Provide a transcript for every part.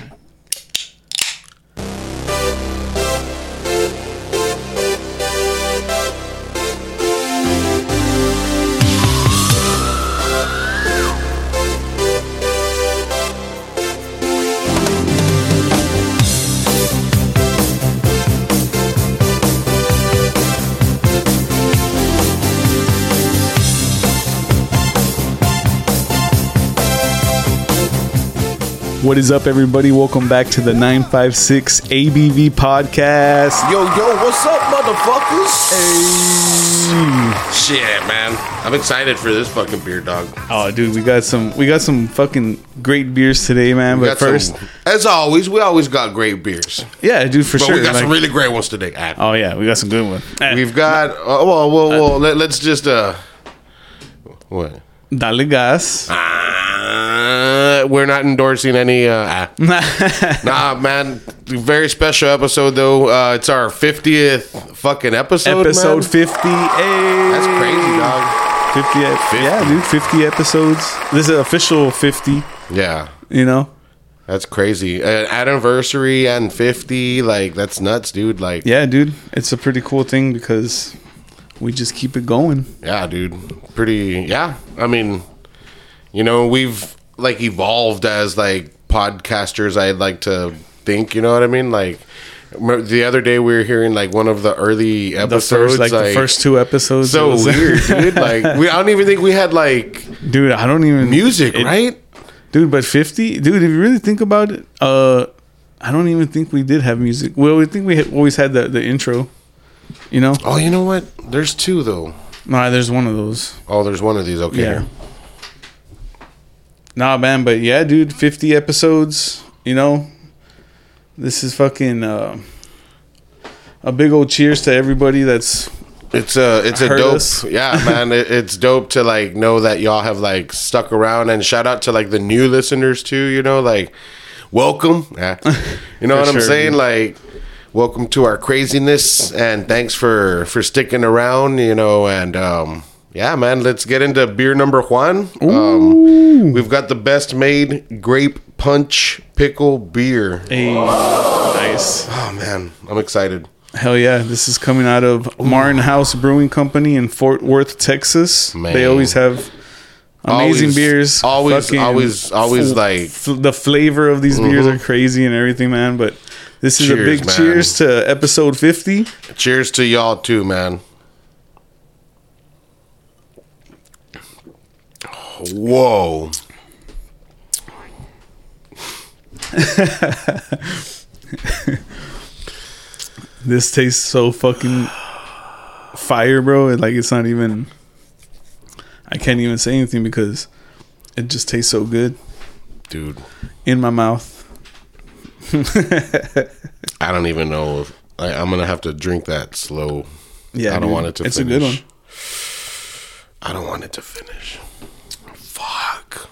Okay. What is up, everybody? Welcome back to the 956 ABV podcast. Yo, yo, what's up, motherfuckers? Shit, man. I'm excited for this fucking beer dog. Oh, dude, we got some we got some fucking great beers today, man. We but first, some- as always, we always got great beers. yeah, dude, for sure. But sure. we got like- some really great ones today. Ah, oh yeah, we got some good ones. We've got, uh, well, well, well, let, let's just, uh, what? Dale gas. Uh, we're not endorsing any, uh, ah. nah, man. Very special episode, though. Uh, it's our 50th fucking episode. Episode. 50. That's crazy, dog. 50, ep- 50. Yeah, dude, 50 episodes. This is official 50, Yeah. you know? That's crazy. An anniversary and 50, like, that's nuts, dude. Like, Yeah, dude, it's a pretty cool thing because we just keep it going. Yeah, dude. Pretty. Yeah. I mean, you know, we've like evolved as like podcasters. I'd like to think. You know what I mean? Like the other day, we were hearing like one of the early The episodes. first, like, the first two episodes. So was- weird, dude. Like we. I don't even think we had like dude, I don't even music, it- right? dude. But fifty, dude. If you really think about it, uh, I don't even think we did have music. Well, we think we had, always had the the intro. You know, Oh, you know what? There's two though. nah, there's one of those. Oh, there's one of these. Okay. Yeah. Nah, man, but yeah, dude, fifty episodes. You know, this is fucking uh, a big old cheers to everybody that's It's a it's a dope us. yeah man it, it's dope to like know that y'all have like stuck around and shout out to like the new listeners too you know like welcome Yeah. you know For what I'm sure, saying dude. like welcome to our craziness and thanks for for sticking around you know and um yeah man let's get into beer number one um we've got the Best Maid grape punch pickle beer a nice. oh man I'm excited Hell yeah! This is coming out of Martin House Brewing Company in Fort Worth, Texas. Man. They always have amazing Always- beers. always- always- always, like- f- the flavor of these beers are crazy and everything, man. But this is a big man. cheers to episode fifty. Cheers to y'all too, man. Whoa. This tastes so fucking fire, bro. Like it's not even. I can't even say anything because it just tastes so good Dude, in my mouth. I don't even know if I, I'm going to have to drink that slow. Yeah, I don't dude. want it to It's finish. a good one. I don't want it to finish. Fuck.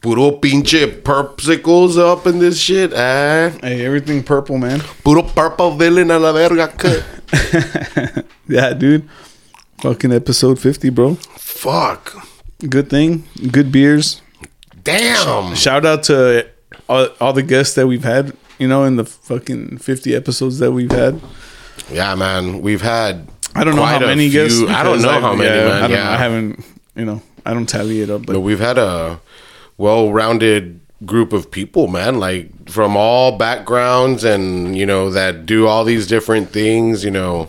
Puro pinche perpsicles up in this shit, eh? Hey, everything purple, man. Puro purple villain a la verga cut. Yeah, dude. Fucking episode 50, bro. Fuck. Good thing. Good beers. Damn. Shout out to all, all the guests that we've had, you know, in the fucking 50 episodes that we've had. Yeah, man. We've had. I don't know how many few- guests. I don't know how many, yeah, man. I, yeah. I haven't, you know, I don't tally it up, but But we've had a well-rounded group of people, man, like from all backgrounds and, you know, that do all these different things, you know.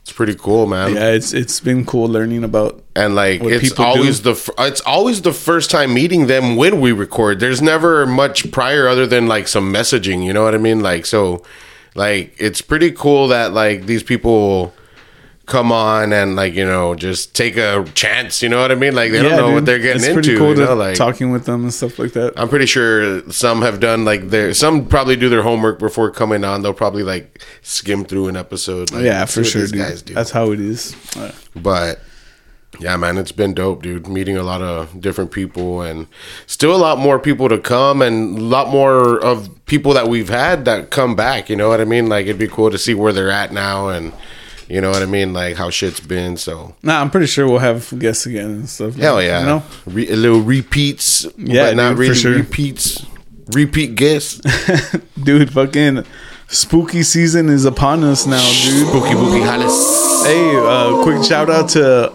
It's pretty cool, man. yeah, it's it's been cool learning about. And like What it's always do. the it's always the first time meeting them when we record. There's never much prior other than like some messaging, you know what I mean? Like so like it's pretty cool that like these people come on and like you know just take a chance you know what i mean like they don't Yeah, know what they're getting it's into cool you know like talking with them and stuff like that. I'm pretty sure some have done like their some probably do their homework before coming on. They'll probably like skim through an episode. Like, yeah, for sure, dude. guys do. That's how it is. Uh, But yeah, man, it's been dope, dude. Meeting a lot of different people and still a lot more people to come and a lot more of people that we've had that come back. You know what I mean? Like it'd be cool to see where they're at now and you know what I mean? Like how shit's been. So nah, I'm pretty sure we'll have guests again and stuff. hell like- yeah, You know? Re- a little repeats, Yeah, but not dude, really sure. repeats. repeat guests, dude. Fucking spooky season is upon us now, dude. Spooky Bookie Hollis. Hey, uh, quick shout out to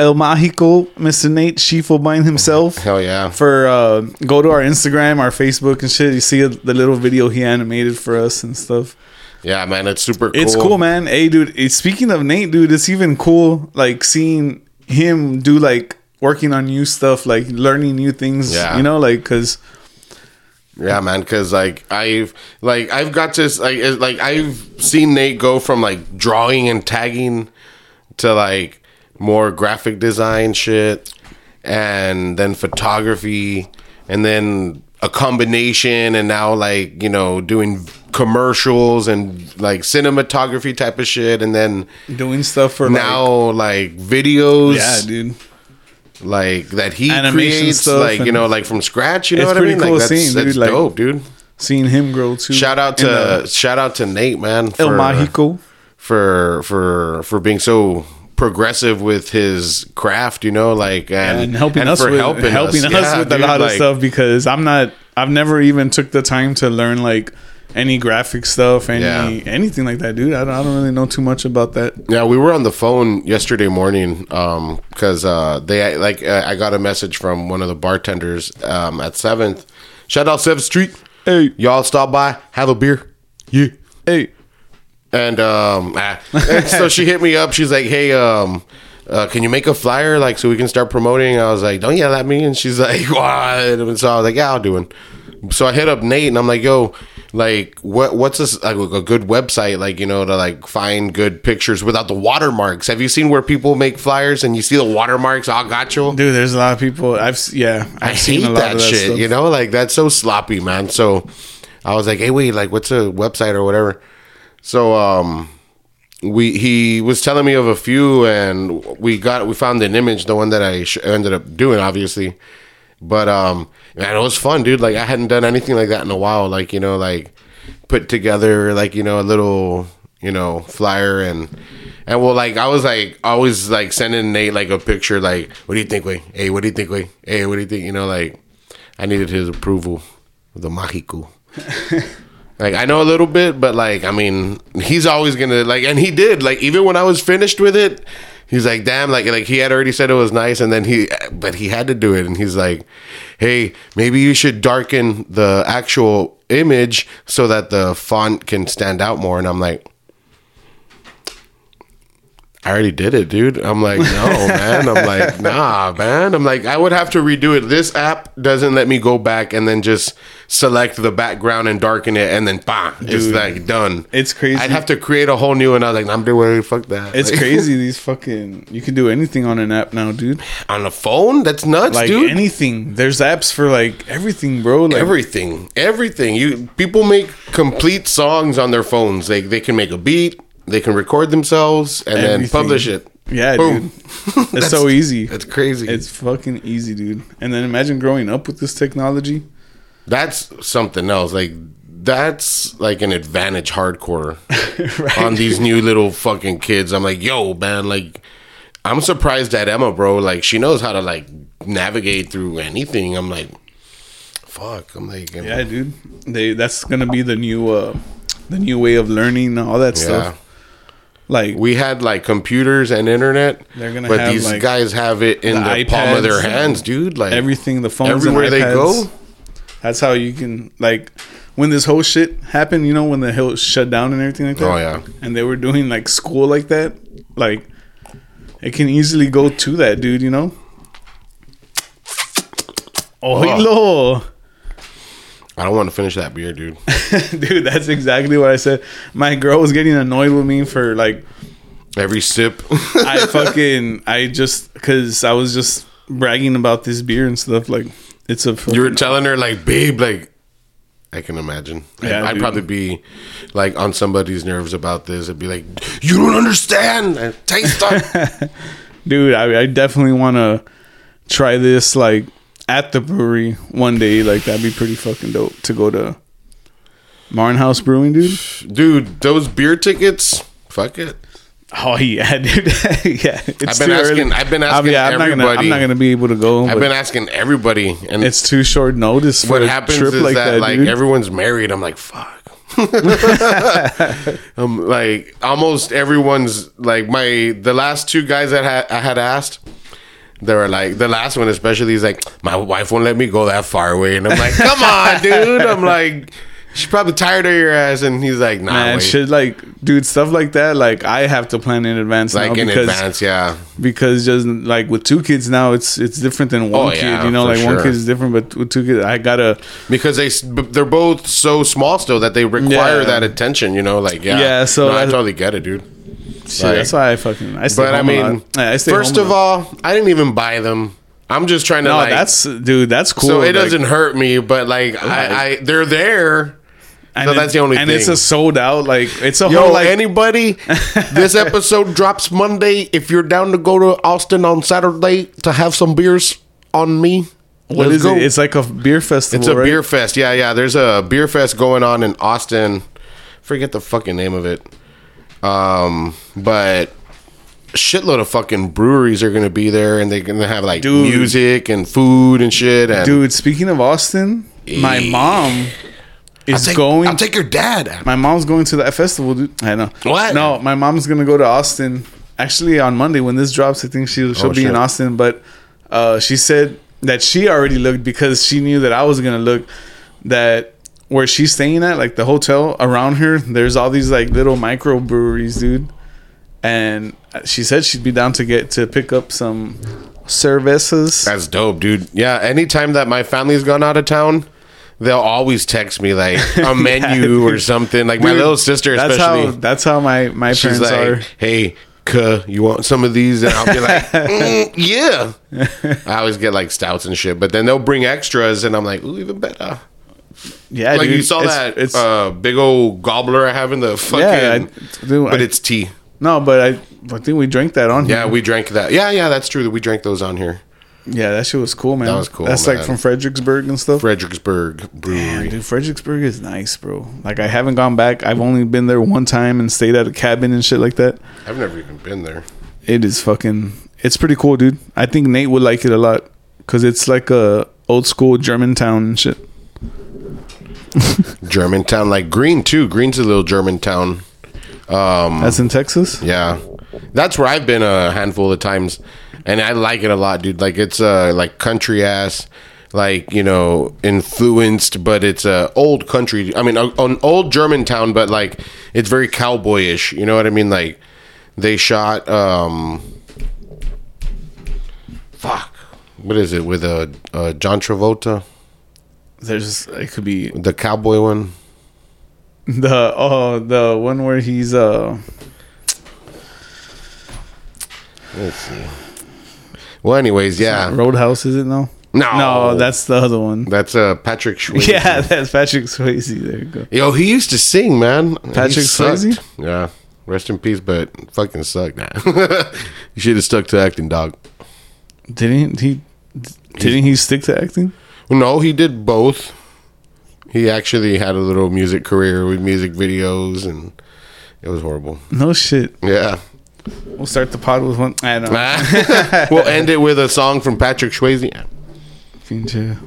El Mágico, Mr. Nate Schiefelbein himself. Hell yeah. For uh, go to our Instagram, our Facebook, and shit. You see the little video he animated for us and stuff. Yeah, man, it's super cool. It's cool, man. Hey, dude. It's, speaking of Nate, dude, it's even cool like seeing him do like working on new stuff, like learning new things. Yeah. you know, like because Yeah, man, because like I've like I've got to like like I've seen Nate go from like drawing and tagging to like more graphic design shit, and then photography, and then a combination, and now like you know doing commercials and like cinematography type of shit, and then doing stuff for now like videos, like, yeah, dude. like that he Animation creates, like you know, like from scratch. You know what I mean? cool like that's, seeing, dude, that's like- dope, dude. Seeing him grow too. Shout out to the- shout out to Nate, man, El for Mágico. for for for being so progressive with his craft. You know, like and, and helping us for with helping, us, Yeah, with a dude, lot of stuff because I'm not I've never even took the time to learn like any graphic stuff any Yeah. anything like that dude I don't, I don't really know too much about that Yeah, we were on the phone yesterday morning um because uh, they like uh, I got a message from one of the bartenders um, at Seventh. Shout out Seventh Street. hey Y'all stop by, have a beer. Yeah. hey And um, ah. And so she hit me up. She's like, "Hey, um, uh, can you make a flyer like so we can start promoting?" I was like, "Don't yell at me." And she's like, "What?" And so I was like, "Yeah, I'll do it." So I hit up Nate and I'm like, "Yo, like, what what's this like a good website like you know to like find good pictures without the watermarks? Have you seen where people make flyers and you see the watermarks? I got you." dude there's a lot of people I've yeah I've I seen hate a lot that, of that shit. stuff. You know, like that's so sloppy, man. So I was like, "Hey, wait, like, what's a website or whatever?" So um, we he was telling me of a few, and we got we found an image, the one that I sh- ended up doing, obviously. But um, man, it was fun, dude. Like I hadn't done anything like that in a while. Like you know, like put together like you know a little you know flyer and and well like I was like always like sending Nate like a picture like what do you think wait hey what do you think wait hey what do you think you know like I needed his approval the Mágico. like I know a little bit, but like I mean, he's always gonna like, and he did like even when I was finished with it, he's like, damn, like like he had already said it was nice, and then he, but he had to do it, and he's like, hey, maybe you should darken the actual image so that the font can stand out more, and I'm like. I already did it, dude. I'm like, no, man. I'm like, nah, man. I'm like, I would have to redo it. This app doesn't let me go back and then just select the background and darken it and then bam, it's Dude. like done. It's crazy. I'd have to create a whole new one. I was like, I'm doing. Fuck that. it's Like, crazy these fucking you can do anything on an app now dude on a phone. That's nuts, like dude. anything there's apps for like everything bro like everything, everything. You people make complete songs on their phones. They they can make a beat, they can record themselves, and then publish it. yeah Boom. dude it's so easy It's crazy. It's fucking easy, dude. And then imagine growing up with this technology. that's something else. Like that's like an advantage hardcore right? on these new little fucking kids. I'm like, yo, man, like I'm surprised at Emma, bro. Like she knows how to like navigate through anything. I'm like, fuck. I'm like, yeah, dude. They that's gonna be the new uh the new way of learning all that yeah. stuff. Like We had like computers and internet, They're gonna but have, these like, guys have it in the the, palm of their hands, dude. Like everything, the phones, everywhere they go. That's how you can like when this whole shit happened. You know when the hill shut down and everything like that. Oh yeah, and they were doing like school like that. Like it can easily go to that, dude. You know. Oh, hello. I don't want to finish that beer, dude. dude that's exactly what i said my girl was getting annoyed with me for like Every sip. i fucking i just because i was just bragging about this beer and stuff like it's a you were telling her like, babe, like. I can imagine. Yeah, I'd, I'd probably be like on somebody's nerves about this. I'd be like, "You don't understand. I Taste it." dude i, I definitely want to try this like at the brewery one day like that'd be pretty fucking dope to go to Martin House Brewing, dude. dude. Those beer tickets, fuck it. Oh yeah, dude. yeah, it's I've been too asking- early. I've been asking I'm not gonna. I'm everybody. not gonna be able to go. I've been asking everybody, and it's too short notice for what a happens trip is like that, that, like dude. everyone's married. I'm like, fuck. um, like almost everyone's like my the last two guys that ha- I had asked. They were like the last one, especially. He's like, my wife won't let me go that far away, and I'm like, come on, dude. I'm like, she's probably tired of your ass, and he's like, nah, Man, wait. shit, like, dude, stuff like that. Like, I have to plan in advance like in because advance, yeah. because just like with two kids now, it's it's different than oh, one Oh, yeah, kid. You know, like one sure. kid is different, but with two kids, I gotta. because they they're both so small still that they require Yeah. that attention. You know, like yeah, Yeah, so no, I that's- totally get it, dude. Shit, Like- that's why I fucking. I stay But I mean, I stay first of all, I didn't even buy them. I'm just trying to no, like. that's dude. That's cool. so it like- doesn't hurt me, but like I, I they're there. and so it- that's the only and thing. And it's a sold out. Like it's a Yo, whole like. anybody? this episode drops Monday. If you're down to go to Austin on Saturday to have some beers on me, what let's is go. it? It's like a beer festival. It's a right? beer fest. Yeah, yeah. There's a beer fest going on in Austin. Forget the fucking name of it. Um, but shitload of fucking breweries are gonna be there, and they're gonna have like Dude. music and food and shit. And Dude, speaking of Austin, my Eh. mom I'll is take, going. I'll take your dad. my mom's going to that festival, dude. I know. What? No, my mom's gonna go to Austin. Actually, on Monday when this drops, I think she'll she'll Oh, be in. Austin. But uh, she said that she already looked because she knew that I was gonna look. That where she's staying at, like the hotel around her, there's all these like little micro breweries, dude. And she said she'd be down to get to pick up some cervezas. That's dope, dude. Yeah, anytime that my family's gone out of town, they'll always text me like a menu or something. Like my little sister, That's especially. how that's how my my She's parents like, are. "Hey, cuh, you want some of these?" And I'll be like, "Mm, "Yeah." I always get like stouts and shit, but then they'll bring extras, and I'm like, "Ooh, even better." Yeah, Like dude, you saw it's- that It's uh, big old gobbler I have in the fucking, yeah, I, dude, but I- it's tea. no, but I I think we drank that on here. Yeah, we drank that. Yeah, yeah, that's true. That We drank those on here. Yeah, that shit was cool, man. That was cool, That's man. like from Fredericksburg and stuff. Fredericksburg Damn, dude, Fredericksburg is nice, bro. Like I haven't gone back. I've only been there one time and stayed at a cabin and shit like that. I've never even been there. It is fucking. It's pretty cool, dude. I think Nate would like it a lot because it's like a old school German town and shit. Germantown, like Gruene too. Gruene's a little Germantown. Um, That's in Texas. Yeah, that's where I've been a handful of times, and I like it a lot, dude. Like it's uh like country ass, like you know influenced, but it's a old country. I mean, a, an old German town, but like it's very cowboyish. You know what I mean? Like they shot um, fuck, what is it with uh, uh John Travolta, There's it could be the cowboy one. the oh the one where he's uh Let's see. Well, anyways, yeah. Roadhouse. Is it no? No, No, that's the other one. that's uh Patrick Swayze. Yeah, that's Patrick Swayze. There you go. Yo, he used to sing, man. Patrick. Swayze? Yeah. Rest in peace, but fucking sucked, man. you should have stuck to acting, dog. Didn't he? Didn't he stick to acting? No, he did both. He actually had a little music career with music videos, and it was horrible. No shit. Yeah. We'll start the pod with one. I don't know. Ah. we'll end it with a song from Patrick Swayze. Fincher.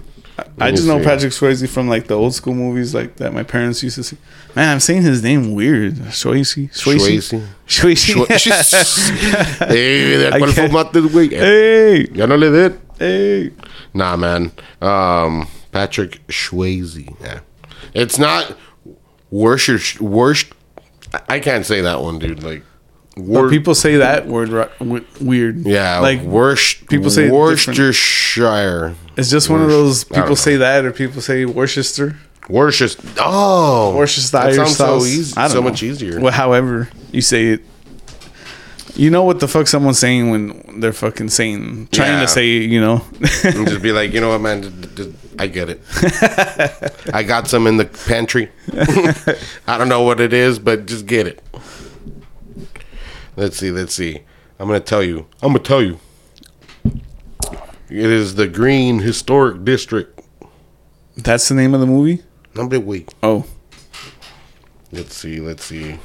I, just know. Patrick Swayze from like the old school movies like that my parents used to see. Man, I'm saying his name weird. Swayze. Swayze. Swayze. Swayze. hey, de can't- fumaste, güey? hey, Ya no le did. Hey. Nah, man. Um, Patrick Swayze. Yeah, it's not worst. Worst. I can't say that one, dude. Like, wor- people say that word weird. yeah, like worst. people say. Worcestershire. it's just one of those Worc- I don't people say that or people say Worcester. Worcester. Oh, Worcestershire That sounds so easy. I don't So know. much easier. Well, however you say it. You know what the fuck someone's saying when they're fucking saying, trying Yeah. to say, you know. and just be like, you know what, man? I get it. I got some in the pantry. I don't know what it is, but just get it. Let's see. Let's see. I'm gonna tell you. I'm gonna tell you. It is the Gruene Historic District. That's the name of the movie? Number week. Oh. Let's see. Let's see.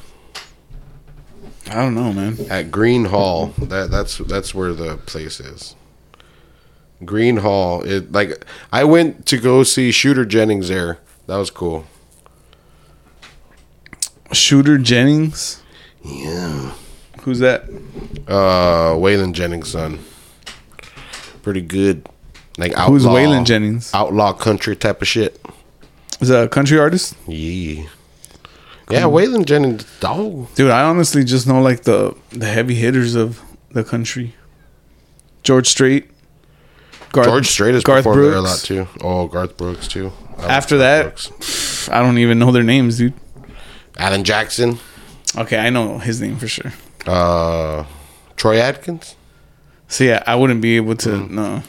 I don't know, man. at Gruene Hall. That that's that's where the place is. Gruene Hall. It like I went to go see Shooter Jennings there. That was cool. Shooter Jennings. Yeah. Who's that? Uh, Waylon Jennings' son. Pretty good. Like outlaw, Who's Waylon Jennings? Outlaw country type of shit. Is that a country artist? Yeah. Yeah, Waylon Jennings, dog. Dude, I honestly just know like the the heavy hitters of the country. George Strait. Garth, George Strait has Garth performed there a lot Brooks. too. Oh, Garth Brooks too. I After Garth that- Brooks. I don't even know their names, dude. Alan Jackson, Okay, I know his name for sure. uh, Troy Adkins, So yeah, I wouldn't be able to Mm. no.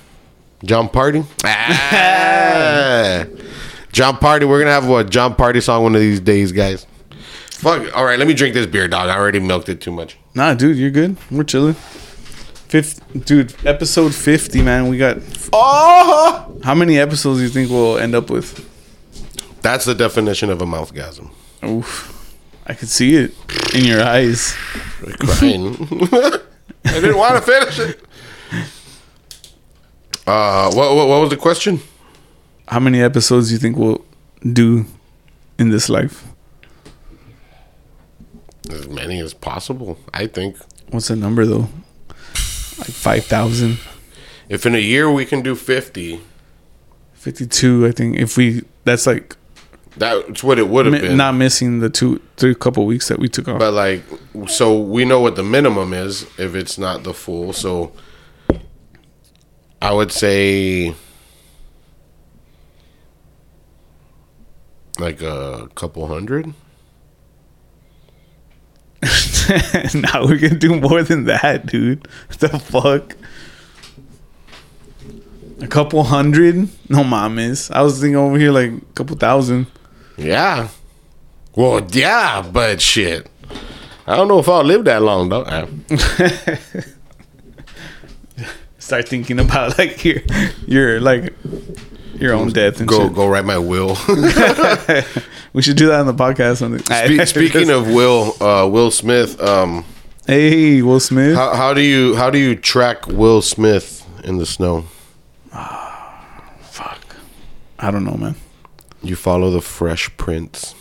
Jon Pardi. Ah. Jon Pardi. We're gonna have a Jon Pardi song one of these days, guys. Fuck. All right, let me drink this beer, dog. I already milked it too much. Nah, dude, you're good. We're chilling. Fifth, dude, episode fifty, man. We got Oh, how many episodes do you think we'll end up with? that's the definition of a mouthgasm. Oof, I could see it in your eyes. crying. I didn't want to finish it. Uh, what, what what was the question? How many episodes do you think we'll do in this life? As many as possible, I think. What's the number though? Like five thousand. If in a year we can do fifty, 52 i think if we that's like that's what it would have mi- been. not missing the two three couple weeks that we took off but like, so we know what the minimum is if it's not the full. So I would say like a couple hundred. Now we're gonna do more than that dude the fuck a couple hundred no mames i was thinking over here like a couple thousand Yeah. Well, yeah, but shit. I don't know if I'll live that long, though. Start thinking about like your your like your own death and Go shit. go write my will. we should do that on the podcast on the Spe- speaking of Will, uh, Will Smith, um, hey will smith how, how do you how do you track Will Smith in the snow? fuck i don't know man You follow the Fresh prints.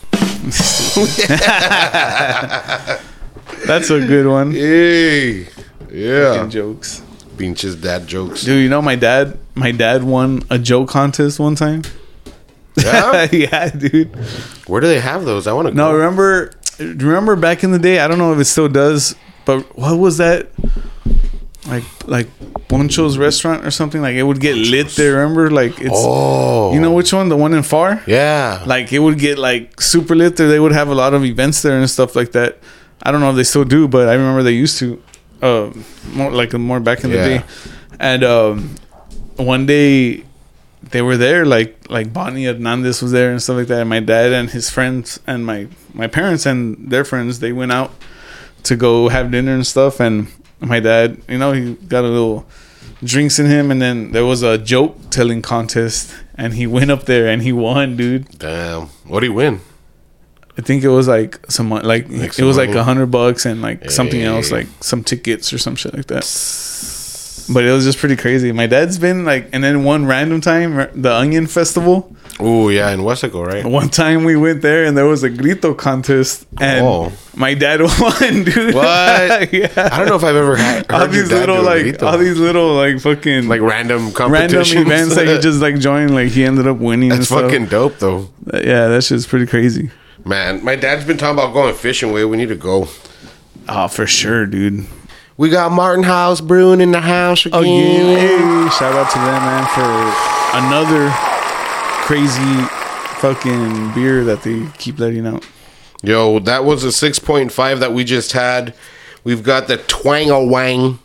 that's a good one Hey, yeah, Fucking jokes Beach's dad jokes. Dude, you know my dad. My dad won a joke contest one time. Yeah? yeah, dude. Where do they have those? I want to. No, go. remember, remember back in the day. I don't know if it still does, but what was that? Like, like Poncho's restaurant or something. Like it would get lit there. Remember, like it's. Oh, You know which one? The one in Pharr. Yeah, Like it would get like super lit there. They would have a lot of events there and stuff like that. I don't know if they still do, but I remember they used to. Uh, more like more back in the day, and um, one day they were there like like Bonnie Hernandez was there and stuff like that. And my dad and his friends and my my parents and their friends they went out to go have dinner and stuff. And my dad, you know, he got a little drinks in him, and then there was a joke telling contest, and he went up there and he won, dude. damn. What do he win? I think it was like some like Like it was like a hundred bucks and like something else like some tickets or some shit like that. But it was just pretty crazy. My dad's been like, and then one random time, the Onion Festival. Oh yeah, in Weslaco, right? One time we went there and there was a grito contest, and Oh. my dad won, dude. What? yeah. I don't know if I've ever had all these little like all these little like fucking like random random competitions. events that you just like join. Like he ended up winning. and That's fucking dope, though. yeah. That shit's pretty crazy. Man, my dad's been talking about going fishing. Way we need to go. Oh, for sure, dude. We got Martin House Brewing in the house oh, again. again. Hey, shout out to them, man, for another crazy fucking beer that they keep letting out. Yo, that was a six point five that we just had. We've got the Twang-a-Wang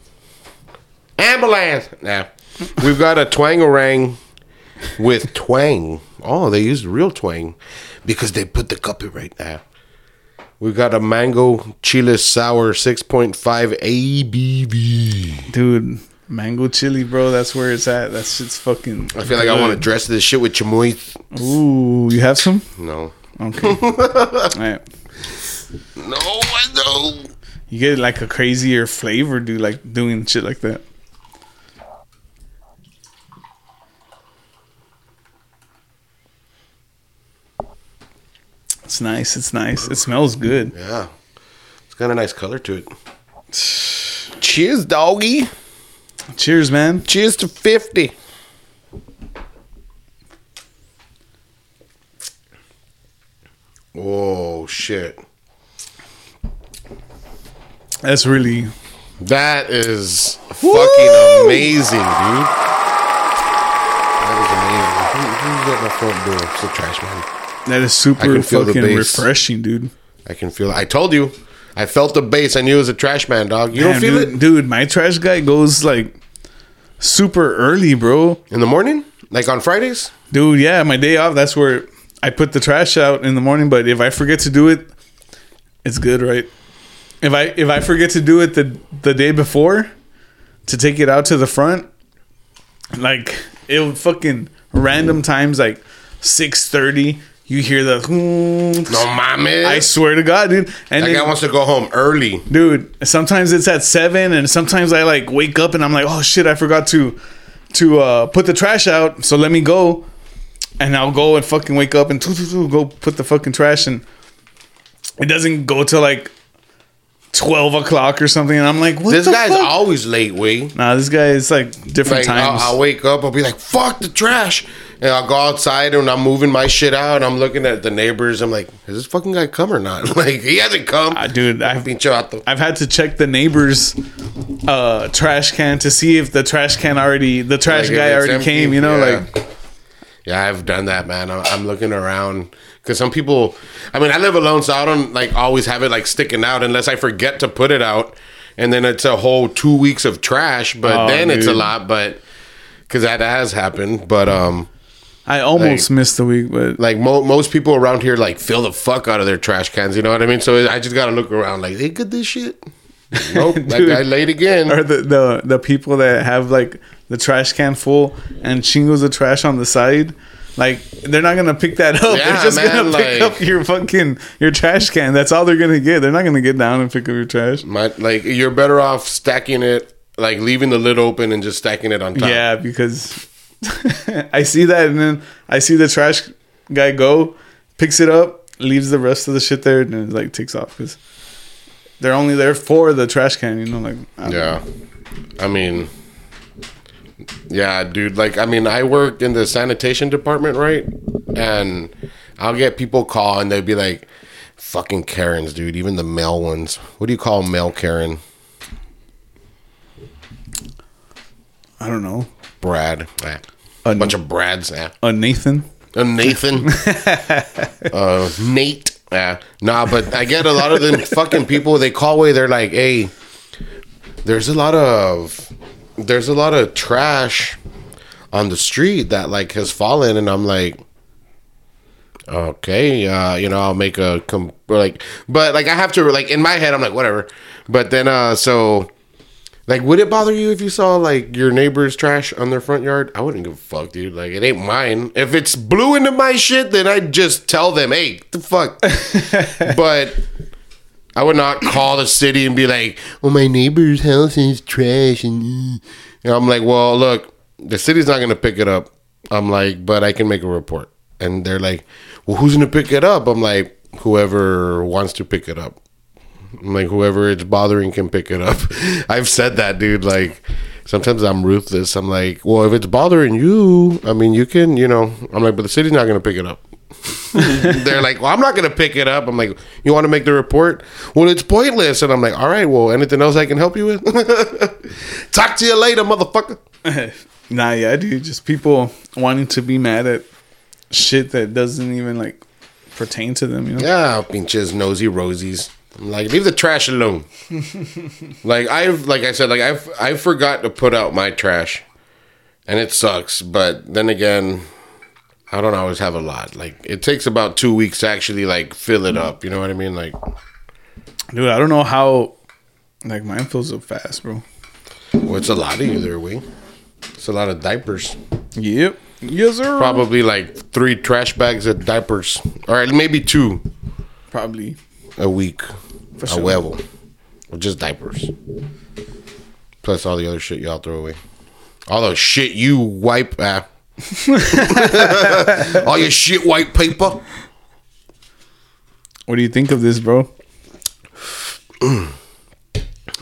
ambulance. Nah, we've got a Twang-a-Rang with twang. Oh, they used real twang because they put the copyright there. We've got a mango chile sour six point five ABV. Dude, mango chili, bro, that's where it's at. That shit's fucking. I feel like I want to dress this shit with chamoy. Ooh, you have some? No, Okay. All right. no, I don't. you get like a crazier flavor, dude. Like doing shit like that. It's nice. It's nice. It smells good. Yeah. It's got a nice color to it. Cheers, doggy. Cheers, man. Cheers to 50. Oh, shit. That's really That is fucking amazing, dude. That is amazing. Who, who's at my front door? It's a trash man. That is super can feel the fucking refreshing, dude. I can feel it. I told you. I felt the bass. I knew it was a trash man, dog. You don't feel dude, it dude. My trash guy goes like super early, bro. in the morning? Like on Fridays? Dude, yeah, my day off. That's where I put the trash out in the morning. But if I forget to do it, it's good, right? If I if I forget to do it the the day before to take it out to the front, like it would fucking random times like six thirty. You hear the No mames. I swear to God, dude. And that then- guy wants to go home early. dude sometimes it's at seven and sometimes i like wake up and i'm like oh shit i forgot to to uh put the trash out so let me go and i'll go and fucking wake up and go put the fucking trash and it doesn't go till like 12 o'clock or something and i'm like what This guy's fuck? always late, way. nah this guy is like different Like I'll, times I'll wake up, I'll be like, "Fuck the trash," and I'll go outside and I'm moving my shit out. I'm looking at the neighbors. I'm like, "Is this fucking guy come or not?" Like he hasn't come. Ah, dude i've vato. I've had to check the neighbor's uh, trash can to see if the trash can already the trash Like, guy already empty, came. You know, yeah. like Yeah, I've done that, man. I'm, I'm looking around because some people. I mean, I live alone, so I don't like always have it like sticking out unless I forget to put it out, and then it's a whole two weeks of trash. But Oh, then it's a lot, but because that has happened. But um, I almost Like- missed the week, but like mo- most people around here like fill the fuck out of their trash cans. You know what I mean? So I just gotta look around like they good this shit. Nope, that Dude. guy late again. or the, the the people that have like the trash can full and shingles of trash on the side like they're not gonna pick that up Yeah, they're just man, gonna pick like- up your fucking your trash can that's all they're gonna get they're not gonna get down and pick up your trash My, like you're better off stacking it, like leaving the lid open and just stacking it on top. yeah because i see that and then i see the trash guy go picks it up leaves the rest of the shit there and then like takes off because they're only there for the trash can you know like I don't know. Yeah. I mean, yeah, dude. Like, I mean, I work in the sanitation department, right? And I'll get people call and they'd be like, fucking Karens, dude. Even the male ones. What do you call a male Karen? i don't know Brad. A- bunch of Brads. Eh. a nathan A Nathan. uh, Nate. Yeah. Nah, but I get a lot of them fucking people. They call away. They're like, "Hey, there's a lot of there's a lot of trash on the street that like has fallen," and I'm like. Okay, uh, you know, I'll make a com- like, but like I have to like in my head, I'm like whatever. But then, uh, so like, would it bother you if you saw like your neighbor's trash on their front yard? I wouldn't give a fuck, dude. Like, it ain't mine. If it's blew into my shit, then I'd just tell them, hey, the fuck. but I would not call the city and be like, well, my neighbor's house is trash. And, and I'm like, well, look, the city's not going to pick it up. I'm like, but I can make a report. And they're like, well, who's going to pick it up? I'm like, whoever wants to pick it up. I'm like whoever it's bothering can pick it up. I've said that, dude. Like sometimes I'm ruthless. I'm like, well, if it's bothering you, I mean, you can, you know. I'm like, but the city's not gonna pick it up. They're like, well, I'm not gonna pick it up. I'm like, you want to make the report? Well, it's pointless. And I'm like, all right, well, anything else I can help you with? Talk to you later, motherfucker. Nah, yeah, dude. Just people wanting to be mad at shit that doesn't even like pertain to them. You know? Yeah, pinches nosy rosies. I'm like, leave the trash alone. like I've, like I said, like I've, I forgot to put out my trash, and it sucks. But then again, I don't always have a lot. Like it takes about two weeks to actually like fill it up. You know what I mean? Like, Dude, I don't know how like mine fills up fast, bro. well, it's a lot of you there, we. It's a lot of diapers. Yep. Yes, sir. Probably like three trash bags of diapers, or maybe two Probably. A week. For a sure. huevo. Or just diapers. Plus all the other shit y'all throw away. All the shit you wipe. Ah. all your shit white paper. What do you think of this, bro?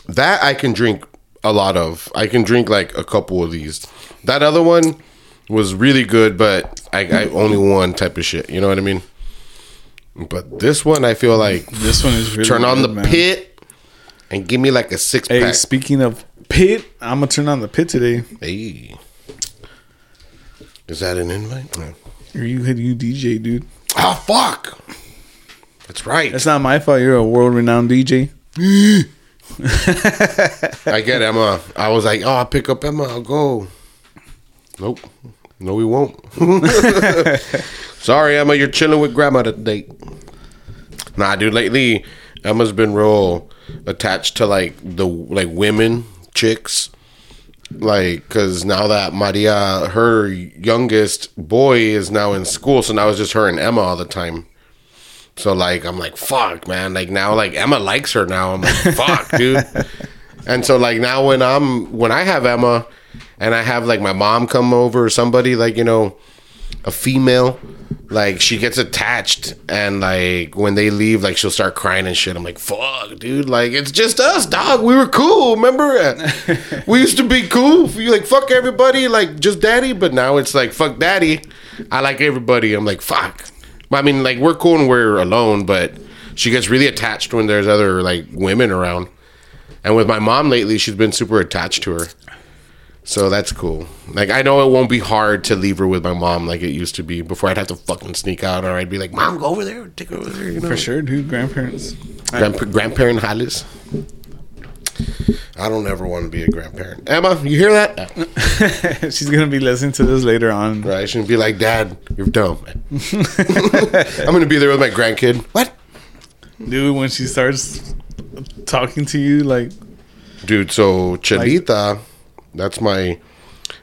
That I can drink a lot of. I can drink like a couple of these. That other one was really good, but I, I only one type of shit. You know what I mean? But this one, I feel like This one is really turn on good, the man. pit and give me like a six Hey, pack. speaking of pit, I'm gonna turn on the pit today. Hey. Is that an invite? No. Or you you DJ, dude. Oh fuck! That's right. It's not my fault. You're a world renowned DJ. I get Emma. I was like, oh, I'll pick up Emma. I'll go. Nope. No, we won't. Sorry, Emma. You're chilling with grandma today. Nah, dude. Lately, Emma's been real attached to like the like women chicks. Like, cause now that Maria, her youngest boy, is now in school, so now it's just her and Emma all the time. So like I'm like fuck man like now like Emma likes her now I'm like fuck dude and so like now when I'm when I have Emma and I have like my mom come over or somebody like you know a female like she gets attached and like when they leave like she'll start crying and shit. I'm like fuck dude like it's just us dog. We were cool remember? We used to be cool. You like fuck everybody like just daddy but now it's like fuck daddy. I like everybody. I'm like fuck. I mean, like we're cool when we're alone, but she gets really attached when there's other like women around. And with my mom lately, she's been super attached to her. So that's cool. Like I know it won't be hard to leave her with my mom like it used to be before. I'd have to fucking sneak out, or I'd be like, "Mom, go over there, take her over there." You know, For sure, dude. Grandparents. Grandpa- grandparent Hollis. I don't ever want to be a grandparent. Emma, you hear that? She's gonna be listening to this later on. Right? I shouldn't be like, Dad, you're dumb. I'm gonna be there with my grandkid. What? Dude, when she starts talking to you, like, dude so chelita that's my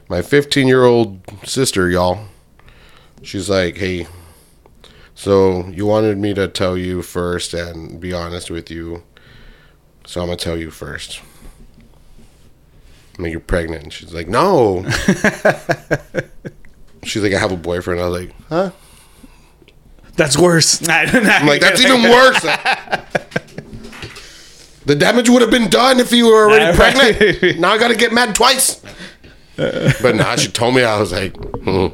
my 15 year old sister y'all. She's like hey so you wanted me to tell you first and be honest with you. So i'm gonna tell you first. I'm like you're pregnant. And she's like no. She's like i have a boyfriend. I was like huh? That's worse. i'm like that's even worse the damage would have been done if you were already Right. pregnant. Now i gotta get mad twice. But now she told me i was like hmm.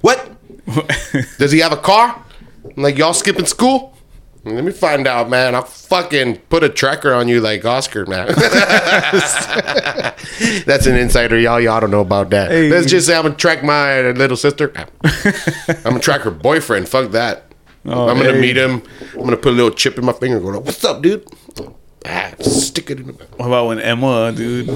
what? Does he have a car? I'm like y'all skipping school? Let me find out man. I'll fucking put a tracker on you like oscar man. That's an insider y'all. Y'all don't know about that. Hey. let's just say i'm gonna track my little sister. I'm gonna track her boyfriend. Fuck that. Oh, i'm gonna hey. meet him. I'm gonna put a little chip in my finger going what's up dude ah, stick it in the What about when Emma, dude?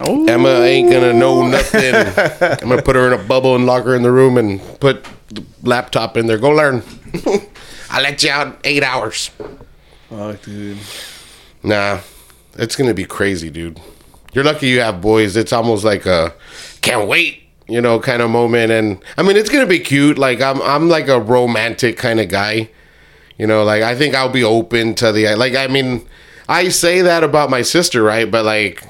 Oh, Emma ain't gonna know nothing. I'm gonna put her in a bubble and lock her in the room and put the laptop in there. Go learn. I'll let you out in eight hours. fuck, dude. Nah, it's gonna be crazy, dude. You're lucky you have boys. It's almost like a can't wait, you know, kind of moment. And I mean, it's gonna be cute. Like I'm, I'm like a romantic kind of guy. You know, like I think I'll be open to the like. I mean, I say that about my sister, right? But like,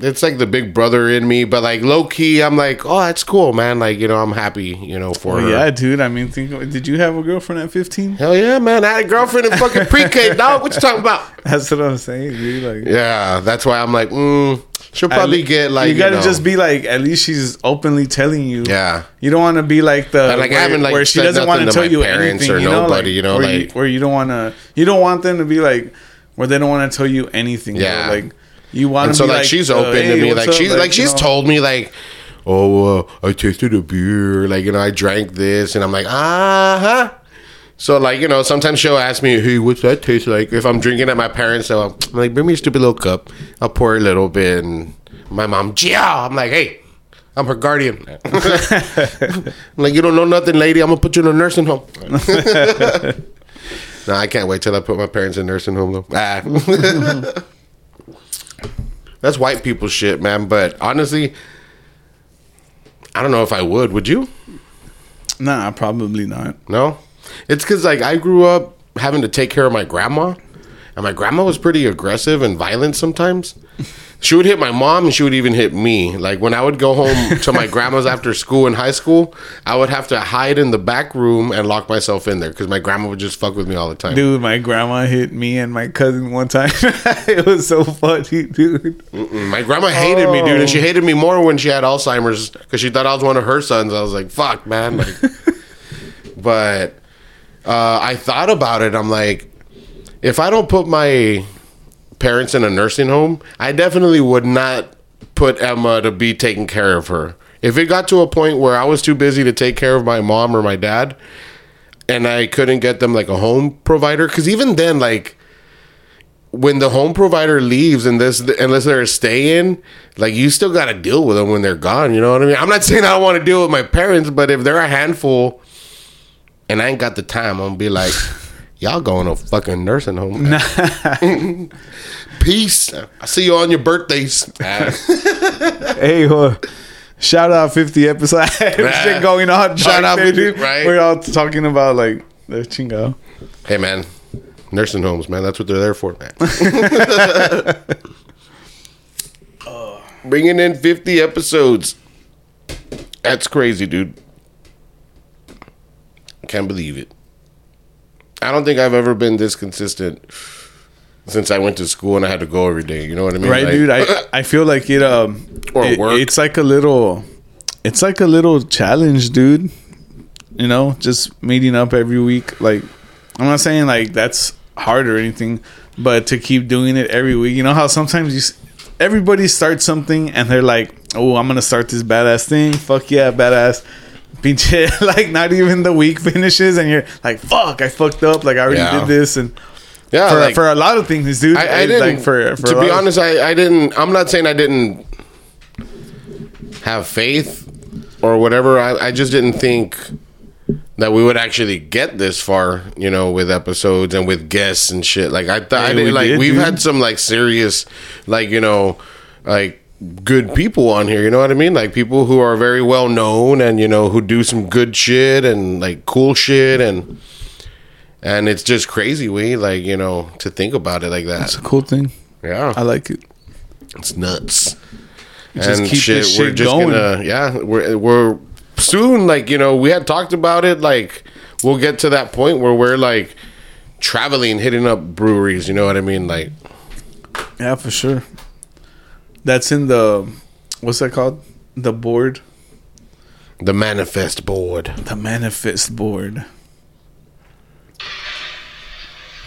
it's like the big brother in me. But like low key, I'm like, oh, that's cool, man. Like you know, I'm happy, you know, for Well, her. yeah, dude. I mean, think. Did you have a girlfriend at 15? Hell yeah, man. I had a girlfriend in fucking pre-K, dog. What you talking about? That's what I'm saying, dude. Like, Yeah, that's why I'm like, mm, she'll probably le- get like you gotta know, just be like, at least she's openly telling you. Yeah. You don't want to be like the like, I where, haven't, like, where she doesn't want to tell you anything. or you know, nobody, like, you know, where, like- you, where you don't want to, you don't want them to be like, where they don't want to tell you anything. bro. Yeah. like you want And to so be like, like, she's uh, open hey, to me. Like up? she's like, you she's know. told me like, oh, uh, I tasted a beer. Like you know, I drank this, and I'm like, ah, huh. So like you know, sometimes she'll ask me, hey, what's that taste like? If I'm drinking at my parents' so I'm like, bring me a stupid little cup. I'll pour a little bit, and my mom, yeah. I'm like, hey. I'm her guardian. I'm like, you don't know nothing, lady. I'm gonna put you in a nursing home. no, I can't wait till I put my parents in a nursing home though. Ah. That's white people shit, man. But honestly, I don't know if I would. Would you? Nah, probably not. No. It's because like I grew up having to take care of my grandma, and my grandma was pretty aggressive and violent sometimes. She would hit my mom and she would even hit me. Like when I would go home to my grandma's after school in high school, I would have to hide in the back room and lock myself in there because my grandma would just fuck with me all the time. Dude, my grandma hit me and my cousin one time. it was so funny, dude. Mm, My grandma hated me, dude, and she Oh. hated me more when she had Alzheimer's because she thought I was one of her sons. I was like, "Fuck, man!" Like, but uh, I thought about it. I'm like, if I don't put my parents in a nursing home, I definitely would not put Emma to be taking care of her. If it got to a point where I was too busy to take care of my mom or my dad, and I couldn't get them like a home provider, because even then, like when the home provider leaves and this unless they're staying, like you still got to deal with them when they're gone. You know what I mean? I'm not saying I don't want to deal with my parents, but if they're a handful and I ain't got the time, I'm gonna be like, y'all going to fucking nursing home. Peace. I see you on your birthdays. Hey, uh, shout out 50 episodes. Shit going on. Shout out 50, dude. right. We're all talking about like the chingo. hey man, nursing homes, man. That's what they're there for, man. Bringing in 50 episodes. That's crazy, dude. Can't believe it. I don't think I've ever been this consistent since I went to school and I had to go every day. You know what I mean? Right, Like- dude. I I feel like it um Or it- work. it's like a little it's like a little challenge, dude. You know, just meeting up every week. Like I'm not saying like that's hard or anything, but to keep doing it every week. You know how sometimes you everybody starts something and they're like, "Oh, I'm gonna start this badass thing. Fuck yeah, badass." Pinche, like not even the week finishes and you're like, "Fuck, I fucked up. Like I already Yeah. did this." And yeah, for, like- for a lot of things, dude. I, I didn't. like for, for to be of- honest, I, I didn't. I'm not saying I didn't have faith or whatever. I, I just didn't think that we would actually get this far, you know, with episodes and with guests and shit. Like I thought, I did, we like did, we've dude. had some like serious, like you know, like good people on here. You know what I mean? Like people who are very well known and you know who do some good shit and like cool shit and. And it's just crazy, we like you know to think about it like that. it's a cool thing. Yeah, I like it. it's nuts. Just keep this shit we're just going. gonna yeah, we're we're soon like, you know, we had talked about it like we'll get to that point where we're like traveling, hitting up breweries, you know what I mean? Like Yeah, for sure. That's in the what's that called? The board, the manifest board. the manifest board.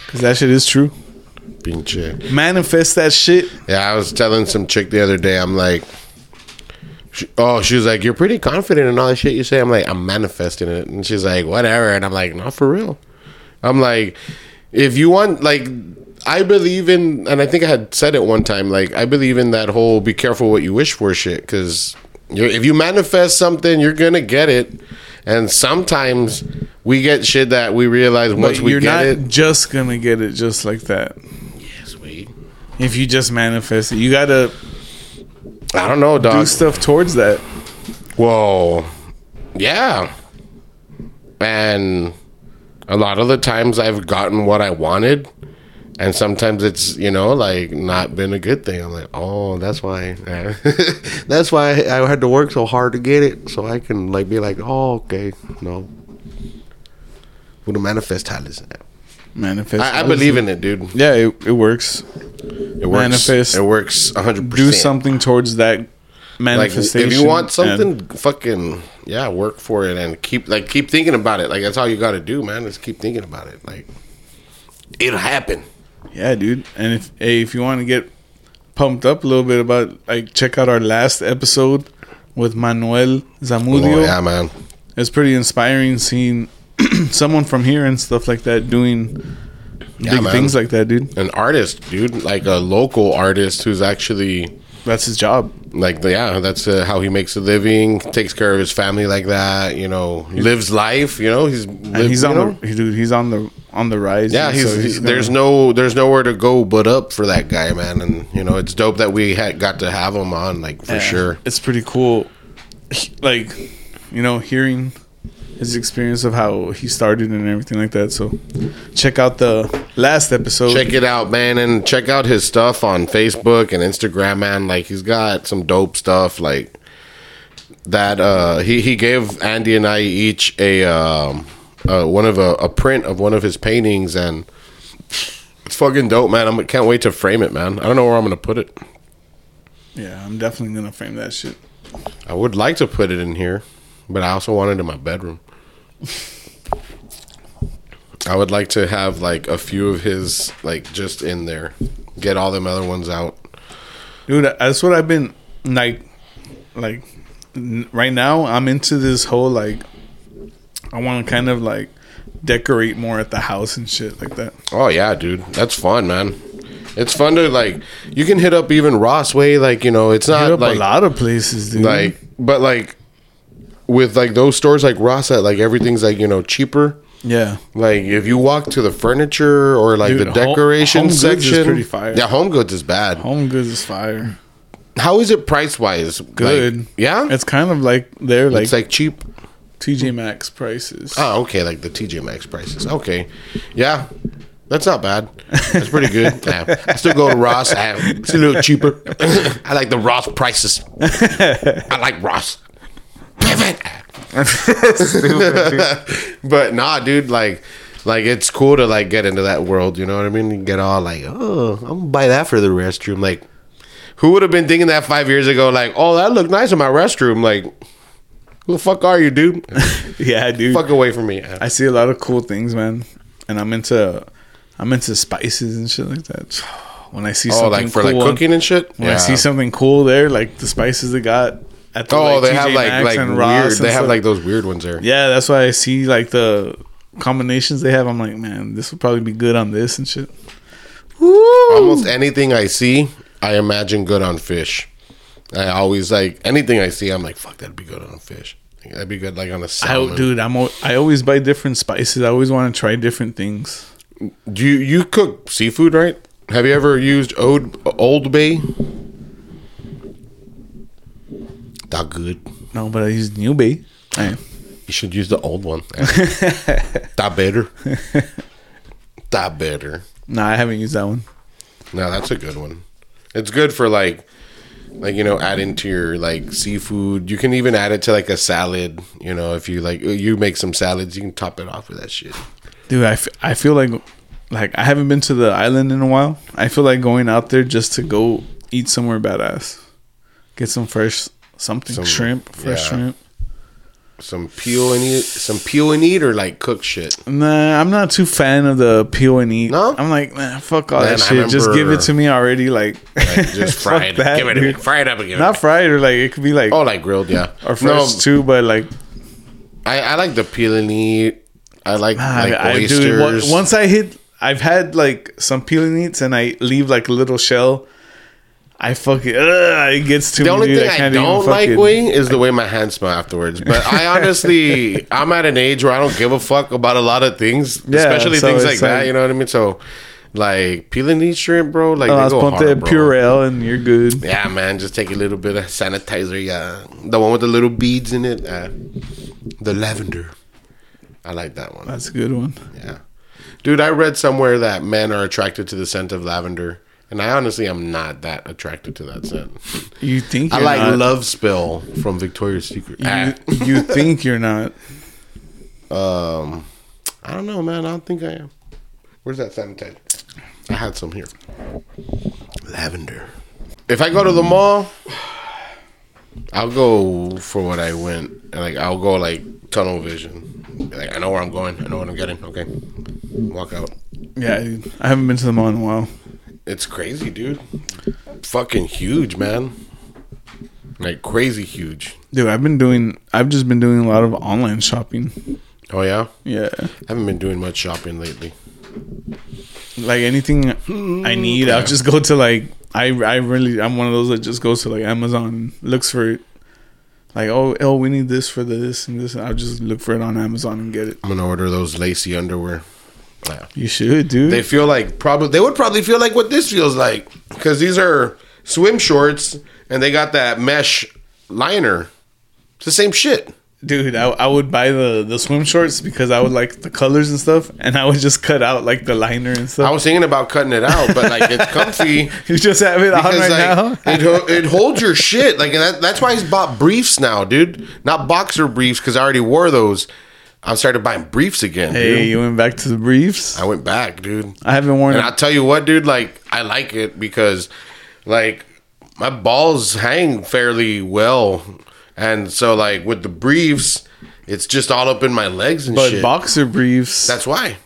Cause that shit is true. Pinche. Manifest that shit. Yeah, I was telling some chick the other day, I'm like she, Oh, she was like, "You're pretty confident in all the shit you say." I'm like, "I'm manifesting it," and she's like, "Whatever," and I'm like, "Not for real." I'm like, if you want, like, I believe in, and I think I had said it one time, like, I believe in that whole "be careful what you wish for" shit, because if you manifest something, you're gonna get it, and sometimes we get shit that we realize once we you're get not it. just gonna get it just like that. Sweet. If you just manifest it, you gotta I don't know, do dog. stuff towards that. Whoa. Yeah. And a lot of the times I've gotten what I wanted. And sometimes it's, you know, like not been a good thing. I'm like, oh, that's why. that's why I had to work so hard to get it. So I can, like, be like, oh, okay. No. Who the manifest talents. Manifest. I, I believe in it, dude. Yeah, it, it works. It works. Manifest. It works 100%. Do something towards that like manifestation. if you want something fucking yeah work for it and keep like keep thinking about it like that's all you got to do man is keep thinking about it like it'll happen Yeah, dude. And if hey, if you want to get pumped up a little bit about like check out our last episode with Manuel Zamudio. oh, yeah man It's pretty inspiring seeing someone from here and stuff like that doing Yeah, big man. things like that, dude. an artist dude like a local artist who's actually That's his job. like yeah that's uh, how he makes a living takes care of his family like that you know lives life you know he's And he's on the dude, he's on the on the rise. yeah, he's, so he- gonna- there's no there's nowhere to go but up for that guy, man. And you know, it's dope that we had got to have him on, like for Yeah, sure. It's pretty cool. Like, you know, hearing his experience of how he started and everything like that. So check out the last episode. Check it out, man, and check out his stuff on Facebook and Instagram, man. Like he's got some dope stuff, like that. Uh, he he gave Andy and I each a um, uh, one of a, a print of one of his paintings, and it's fucking dope, man. I can't wait to frame it, man. I don't know where I'm gonna put it. Yeah, I'm definitely gonna frame that shit. I would like to put it in here, but I also want it in my bedroom. I would like to have like a few of his like just in there. Get all them other ones out. Dude, that's what I've been like like n- right now I'm into this whole like I want to kind of like decorate more at the house and shit like that. Oh yeah, dude. That's fun, man. It's fun to like you can hit up even Ross Way, like, you know, it's not like a lot of places, dude. like but like with like those stores like Ross that like everything's like, you know, cheaper. yeah. Like if you walk to the furniture or like Dude, the Home- decoration Home Goods is section, pretty fire. yeah, home goods is bad. Home goods is fire. How is it price wise? Good. yeah, It's kind of like they're like, it's like cheap. TJ Maxx prices. Oh, okay, like the TJ Maxx prices. Okay, yeah, that's not bad. That's pretty good. Yeah, I still go to Ross. Uh, It's a little cheaper. I like the Ross prices. I like Ross. Pivot. but nah, dude, like, like it's cool to like get into that world. You know what I mean? You get all like, oh, I'm gonna buy that for the restroom. Like, who would have been thinking that five years ago? Like, oh, that looked nice in my restroom. Like, who the fuck are you, dude? yeah, dude. fuck away from me. I see a lot of cool things, man, and I'm into, I'm into spices and shit like that. When I see Oh, something like for cool like cooking and shit. when I see something cool there, like the spices they got at the Oh, like, they TJ have like Maxx like and Ross weird. and They have stuff. like those weird ones there. yeah, that's why I see like the combinations they have. I'm like, man, this would probably be good on this and shit. Almost anything I see, I imagine good on fish. I always like anything I see. I'm like, fuck, that'd be good on a fish. That'd be good like on a salmon. dude, I'm al- I always buy different spices. I always want to try different things. Do you you cook seafood right? Have you ever used Old Old Bay? That good. No, but I use New Bay. You should use the old one. that better. that better. No, I haven't used that one. No, that's a good one. It's good for like, like you know, add into your like seafood. You can even add it to like a salad. You know, if you like, you make some salads, you can top it off with that shit. Dude, I, f- I feel like like I haven't been to the island in a while. I feel like going out there just to go eat somewhere badass. Get some fresh something Some- shrimp, fresh yeah. shrimp. Some peel and eat, some peel and eat, or like cook shit. Nah, I'm not too fan of the peel and eat. No? I'm like, man, fuck all Man, that I shit. Just give it to me already. Like, Like just fry it. that, give it to dude. Fry it up give Not it. fried or like it could be like Oh, like grilled, yeah. or fresh no, too, but like I, I like the peel and eat. I like like I, I oysters. dude, on- once I hit, I've had like some peel and eats, and I leave like a little shell. I fucking ugh, it gets to The only thing I, can't don't like, fucking- Wing, is the way my hands smell afterwards. But I honestly, I'm at an age where I don't give a fuck about a lot of things, Yeah, especially so things it's like that. You know what I mean? So, like peeling these shrimp, bro. Like Oh, they go hard, bro. Purell and you're good. Yeah, man. Just take a little bit of sanitizer. Yeah, the one with the little beads in it. Uh, the lavender. I like that one. That's a good one. Yeah, dude. I read somewhere that men are attracted to the scent of lavender. And I honestly am not that attracted to that scent. You think I you're like not, Love Spell from Victoria's Secret. Ah. You, you think you're not. Um, I don't know, man. I don't think I am. Where's that sanitizer? I had some here. Lavender. If I go to the mall, I'll go for what I went. And, Like I'll go like tunnel vision. Like I know where I'm going. I know what I'm getting. Okay, walk out. Yeah. I haven't been to the mall in a while. It's crazy, dude. Fucking huge, man. Like crazy huge. Dude, I've been doing. I've just been doing a lot of online shopping. Oh yeah. Yeah, I haven't been doing much shopping lately. like anything I hmm, need, I'll just go to like. I I really I'm one of those that just goes to like Amazon, looks for it. Like oh oh we need this for this and this. And I'll just look for it on Amazon and get it. I'm gonna order those lacy underwear. Yeah. You should, dude. They feel like probably they would probably feel like what this feels like because these are swim shorts and they got that mesh liner. It's the same shit. dude, I, I would buy the the swim shorts because I would like the colors and stuff, and I would just cut out like the liner and stuff. I was thinking about cutting it out, but like it's comfy. you just have it on Because right now. it, it holds your shit like and that, that's why he's bought briefs now, dude. Not boxer briefs because I already wore those. I started buying briefs again, Hey, dude. you went back to the briefs. I went back, dude. I haven't worn And it. I'll tell you what, dude, like I like it because like my balls hang fairly well. And so like with the briefs, it's just all up in my legs and But shit. boxer briefs. That's why.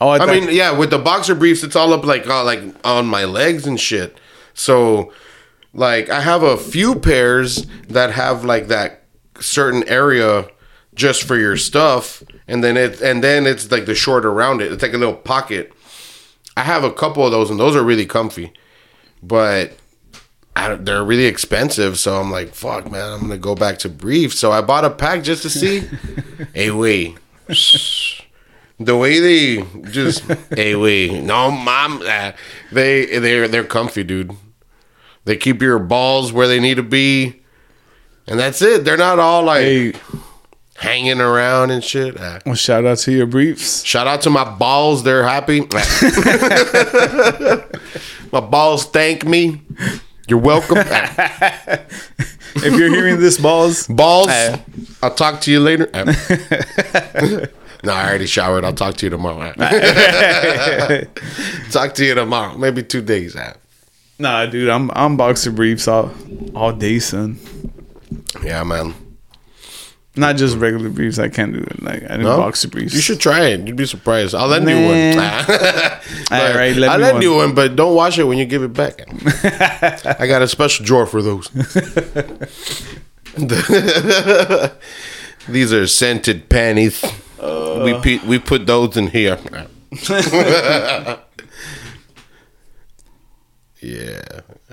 oh, I, I thought, mean, yeah, with the boxer briefs, it's all up like uh, like on my legs and shit. So, like, I have a few pairs that have like that certain area just for your stuff, and then it and then it's like the short around it. It's like a little pocket. I have a couple of those, and those are really comfy, but. They're really expensive, so I'm like, fuck, man, I'm gonna go back to briefs. So I bought a pack just to see. hey, wait, the way they just hey wait no mom uh, they they're they're comfy dude they keep your balls where they need to be and that's it they're not all like hey, hanging around and shit. Uh, well, shout out to your briefs. shout out to my balls they're happy. Ah. My balls thank me. You're welcome. Uh, If you're hearing this, balls, balls i'll talk to you later. No i already showered. I'll talk to you tomorrow. Talk to you tomorrow. Maybe two days nah, dude, I'm I'm boxer briefs all all day, son. yeah man Not just regular briefs. I can't do it. Like I do No? boxer briefs. You should try it. You'd be surprised. I'll lend you Nah. one. All right, let I'll lend one. you one, but don't wash it when you give it back. I got a special drawer for those. These are scented panties. we uh. put, we put those in here. yeah,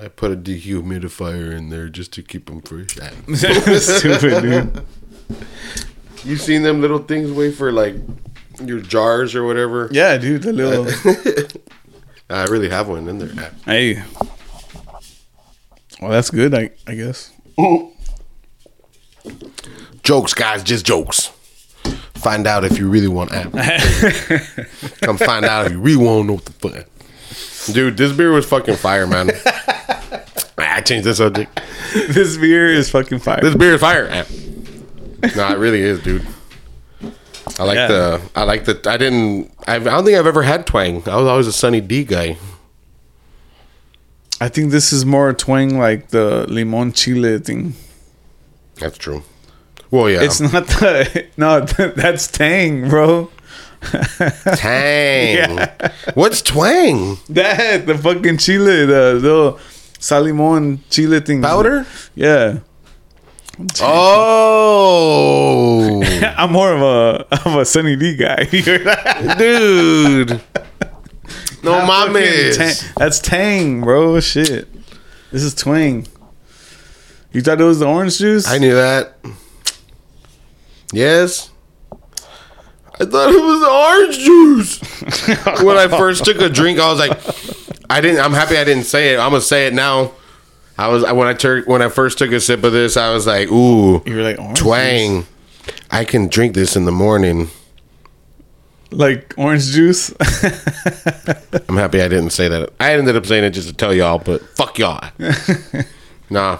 I put a dehumidifier in there just to keep them fresh. Stupid, dude. You seen them little things wait for like your jars or whatever? Yeah, dude. The little. I really have one in there. hey. Well, that's good. I I guess. Jokes, guys, just jokes. Find out if you really want app. Come find out if you really want to know what the fuck. Dude, this beer was fucking fire, man. Ah, I changed the subject. this beer is fucking fire. This beer is fire. No, it really is, dude. I like Yeah. the. I like the. I didn't. I, I don't think I've ever had twang. I was always a Sunny D guy. I think this is more twang like the limon chile thing. That's true. Well, yeah. It's not the no. That's tang, bro. Tang. Yeah. What's twang? That the fucking chile, the little salimon chile thing. Powder? Yeah. Oh, I'm more of a of a Sunny D guy. dude. No Fucking mames. tang- That's tang, bro. Shit. This is twang. You thought it was the orange juice? I knew that. Yes. I thought it was orange juice. when I first took a drink, I was like, I didn't. I'm happy I didn't say it. I'm gonna say it now. I was when I tur- when I first took a sip of this, I was like, ooh, you were like orange juice? twang. I can drink this in the morning. like orange juice. I'm happy I didn't say that. I ended up saying it just to tell y'all, but fuck y'all. nah,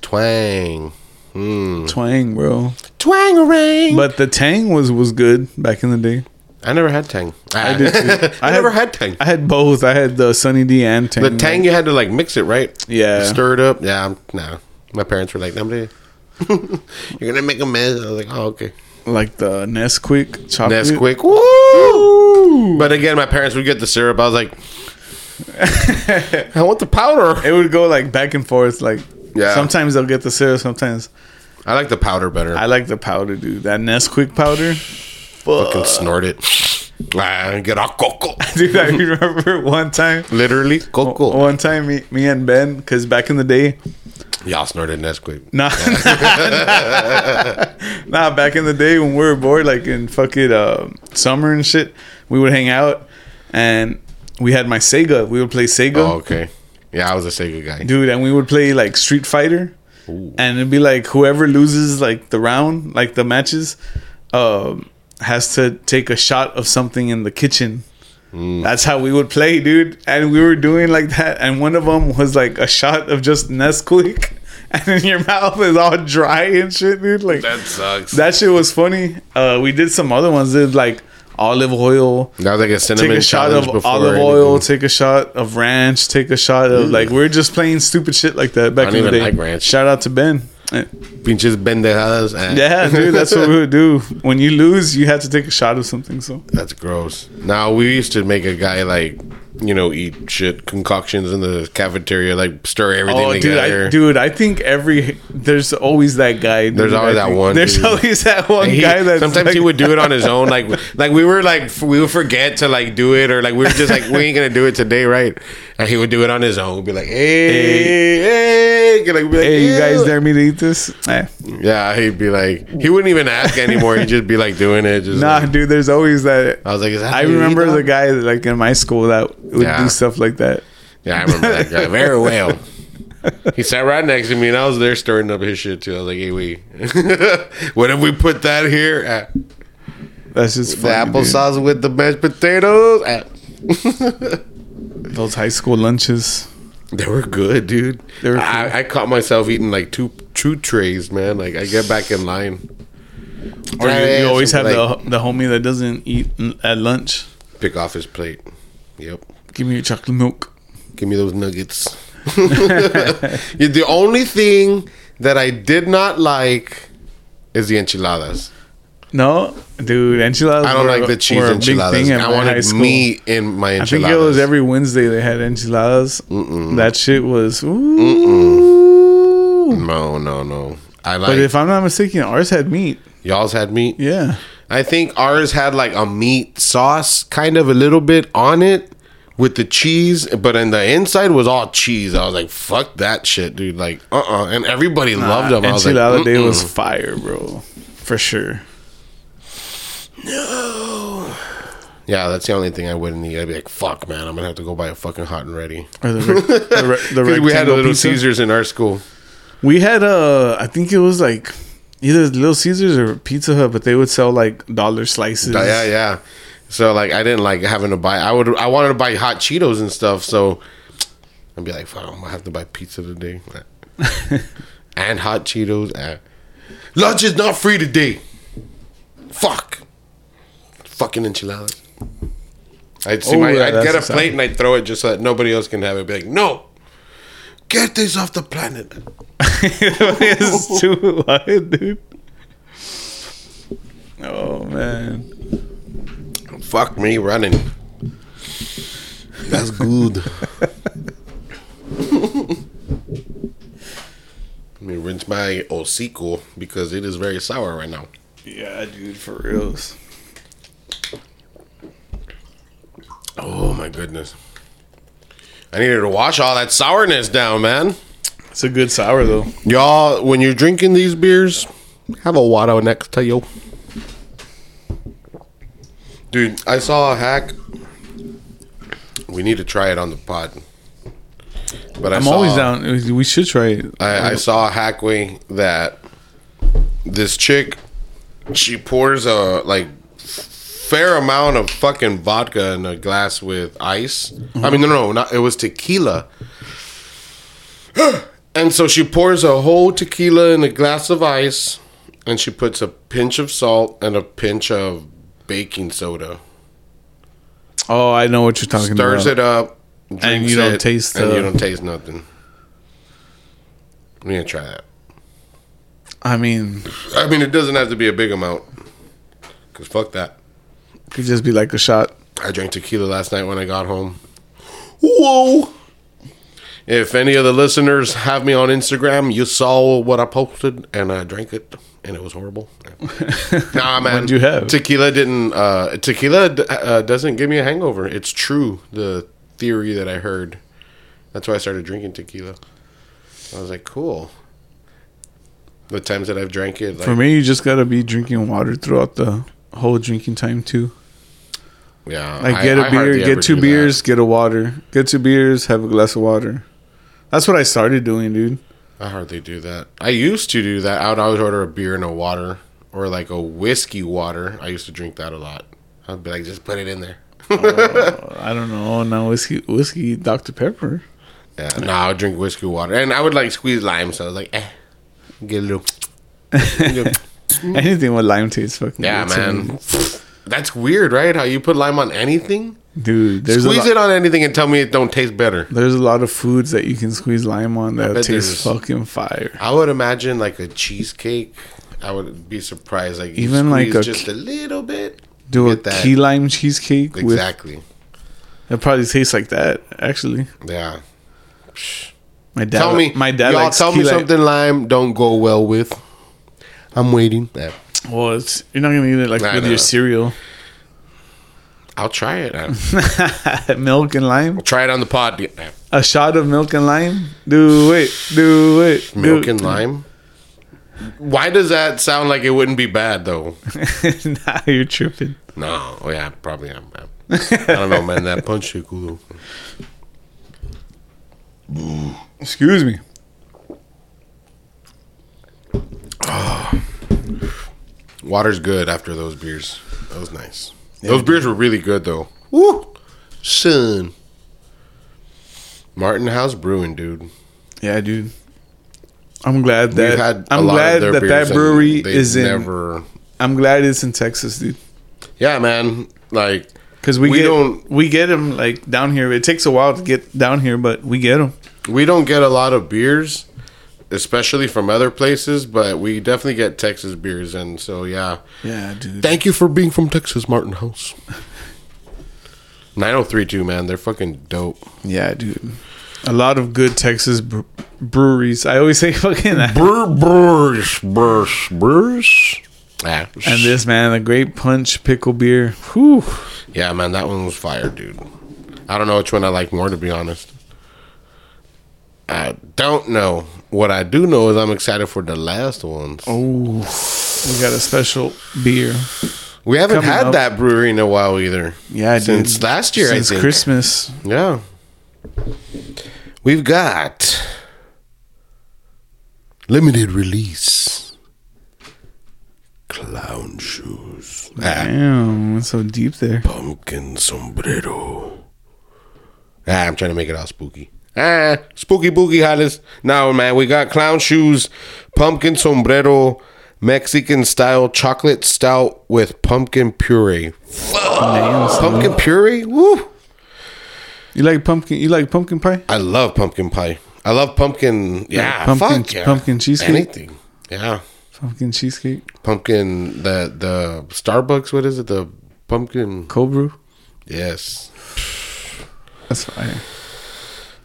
twang, hmm. twang, bro. twangarang. But the tang was was good back in the day. I never had tang. I did too. I, I never had- tang. I had both. I had the Sunny D and tang. The tang you had to like mix it, right? Yeah. Stir it up. Yeah, I'm, nah. My parents were like, "Nobody, you're gonna make a mess." I was like, "Oh, okay." like the Nesquik chocolate. Nesquik. Woo! But again, my parents would get the syrup. I was like, "I want the powder." It would go like back and forth. Like Yeah. sometimes they'll get the syrup. Sometimes I like the powder better. I like the powder, dude. That Nesquik powder. Fucking snort it. Ah, get a coco. Dude, I remember one time. Literally, coco. One time, me, me and Ben, because back in the day, Y'all snorted Nesquik. nah, nah, back in the day when we were bored, like in fucking uh, summer and shit, we would hang out, and we had my Sega. We would play Sega, Oh, okay. Yeah, I was a Sega guy. dude, and we would play like Street Fighter. and it'd be like whoever loses like the round, like the matches, um, has to take a shot of something in the kitchen. That's how we would play, dude. And we were doing like that, and one of them was like a shot of just Nesquik, and then your mouth is all dry and shit, dude. Like That sucks. that shit was funny. Uh, we did some other ones. Did like olive oil. that was like a Take cinnamon a shot of olive oil. Take a shot of ranch. Take a shot of like we're just playing stupid shit like that back in the day. like ranch. Shout out to Ben. Pinches pendejadas. eh. Yeah, dude, that's what we would do. When you lose, you have to take a shot of something. So That's gross. Now we used to make a guy like, you know, eat shit concoctions in the cafeteria, like stir everything Oh, dude, together. I, dude, I think every there's always that guy. dude, There's always that one, There's dude. always that one He- guy that sometimes he would do it on his own, like like we were like we would forget to like do it, or like we were just like we ain't gonna do it today, right? And he would do it on his own, be like, hey, hey, like, be like, Hey, you guys dare me to eat this? Eh. Yeah, he'd be like, he wouldn't even ask anymore. He'd just be like doing it. Just Nah, like- dude, there's always that. I was like, I how you eat, remember the guy like in my school that would Yeah. do stuff like that. Yeah, I remember that guy very well. He sat right next to me, and I was there stirring up his shit too. I was like, "Hey, wait, what if we put that here? Uh, That's just the funny, dude. applesauce with the mashed potatoes." Uh, Those high school lunches. they were good, dude. Were I, I caught myself eating like two two trays, man. Like I get back in line. Or you, you always have Like, the the homie that doesn't eat at lunch. pick off his plate. Yep. Give me your chocolate milk. Give me those nuggets. The only thing that I did not like is the enchiladas. No, dude, enchiladas. I don't were- like the cheese were a big enchiladas. I wanted meat in my enchiladas. I think it was every Wednesday they had enchiladas. That shit was. Ooh. No, no, no. I like But if I'm not mistaken, ours had meat. y'all's had meat. Yeah. I think ours had like a meat sauce, kind of a little bit on it with the cheese, but in the inside was all cheese. I was like, "Fuck that shit, dude!" Like, uh, uh and everybody loved them. I was like, day was fire, bro. For sure. No. Yeah, that's the only thing I wouldn't eat. I'd be like, "Fuck, man, I'm gonna have to go buy a fucking hot and ready." Or the, the, re- the we had a little pizza. Caesars in our school. We had uh I think it was like either Little Caesars or Pizza Hut, but they would sell like dollar slices. Yeah, yeah. So like, I didn't like having to buy. I would. I wanted to buy hot Cheetos and stuff. So I'd be like, "Fuck, I'm gonna have to buy pizza today." and hot Cheetos. Uh, lunch is not free today. Fuck. Fucking enchiladas. I'd see Oh, my. yeah, I'd get a the plate and I'd throw it just so that nobody else can have it. Be like, no. Get this off the planet. it's too wide, dude. Oh man. Fuck me running. That's good. Let me rinse my hocico because it is very sour right now. Yeah, dude, for reals. Oh my goodness. I needed to wash all that sourness down, man. It's a good sour though. Y'all, when you're drinking these beers, have a water next to you. Dude, I saw a hack. We need to try it on the pod. But I I'm saw, always down. We should try it. I, I saw a hack way that this chick, she pours a like fair amount of fucking vodka in a glass with ice. I mean, no, no, not it was tequila. and so she pours a whole tequila in a glass of ice, and she puts a pinch of salt and a pinch of baking soda. Oh, I know what you're talking Stirs about. Stirs it up, drinks you don't it, taste and the- you don't taste nothing. I'm gonna try that. I mean, I mean, it doesn't have to be a big amount. Cause fuck that. it could just be like a shot. I drank tequila last night when I got home. Whoa! If any of the listeners have me on Instagram, you saw what I posted, and I drank it, and it was horrible. nah, man. What'd you have? Tequila didn't. Uh, tequila d- uh, doesn't give me a hangover. It's true. The theory that I heard. That's why I started drinking tequila. I was like, cool. The times that I've drank it, like, For me, you just gotta be drinking water throughout the whole drinking time too. yeah, Like I- get a I beer, get two do that. beers, get a water. Get two beers, have a glass of water. That's what I started doing, dude. I hardly do that. I used to do that. I would always order a beer and a water, or like a whiskey water. I used to drink that a lot. I'd be like, just put it in there. I don't know. Now whiskey, whiskey, Dr Pepper. Yeah, no, I would drink whiskey water, and I would like squeeze lime. So I was like, eh, get a little. get a- Anything with lime tastes fucking. yeah, good to me. man. That's weird, right? How you put lime on anything? Dude, there's Squeeze it on anything and tell me it don't taste better. There's a lot of foods that you can squeeze lime on that taste fucking fire. I would imagine like a cheesecake. I would be surprised. Like Even like a just a little bit. Do a that. key lime cheesecake with Exactly. it probably tastes like that. Actually, Yeah. my dad. tell me, my dad Y'all tell me something lime don't go well with. I'm waiting. Yeah. Well, it's you're not gonna eat it like Nah, with nah. your cereal, I'll try it. Milk and lime. try it on the pod. A shot of milk and lime. Do it. Do it. Milk do and lime. Why does that sound like it wouldn't be bad though? nah, you're tripping. No. Oh yeah, probably am. I don't know, man. That punch is cool. Excuse me. Ah. Water's good after those beers. That was nice. Those beers were really good though. Woo, son. Martin House Brewing, dude. Yeah, dude. I'm glad We've that had a I'm lot glad of their that beers that and brewery they've is in. Never, I'm glad it's in Texas, dude. yeah, man. Like Because we, We get don't- we get them like down here. It takes a while to get down here, but we get them. we don't get a lot of beers, especially from other places, but we definitely get Texas beers, and so yeah. Yeah, dude. Thank you for being from Texas, Martin House. 9032, man. They're fucking dope. Yeah, dude. A lot of good Texas bre- breweries. I always say fucking that. Brr, brrs, brrs, brrs. Yeah. And this man, the Great Punch Pickle Beer. Whew. Yeah, man, that one was fire, dude. I don't know which one I like more, to be honest. I don't know. What I do know is I'm excited for the last ones. Oh, we got a special beer. we haven't coming had up. that brewery in a while either. Yeah, dude. Since last year, Since I think. Christmas. Yeah. We've got limited release clown shoes. Ah, Damn, it's so deep there. pumpkin sombrero. Ah, I'm trying to make it all spooky. Ah, spooky boogie hollis. Now, man, we got clown shoes, pumpkin sombrero, Mexican style chocolate stout with pumpkin puree. Pumpkin puree? Woo! You like pumpkin? You like pumpkin pie? I love pumpkin pie. I love pumpkin. Yeah, pumpkin- fuck yeah. pumpkin cheesecake? Anything. Yeah, Pumpkin cheesecake, pumpkin. The the Starbucks. What is it? The pumpkin. cold brew. Yes, That's fire.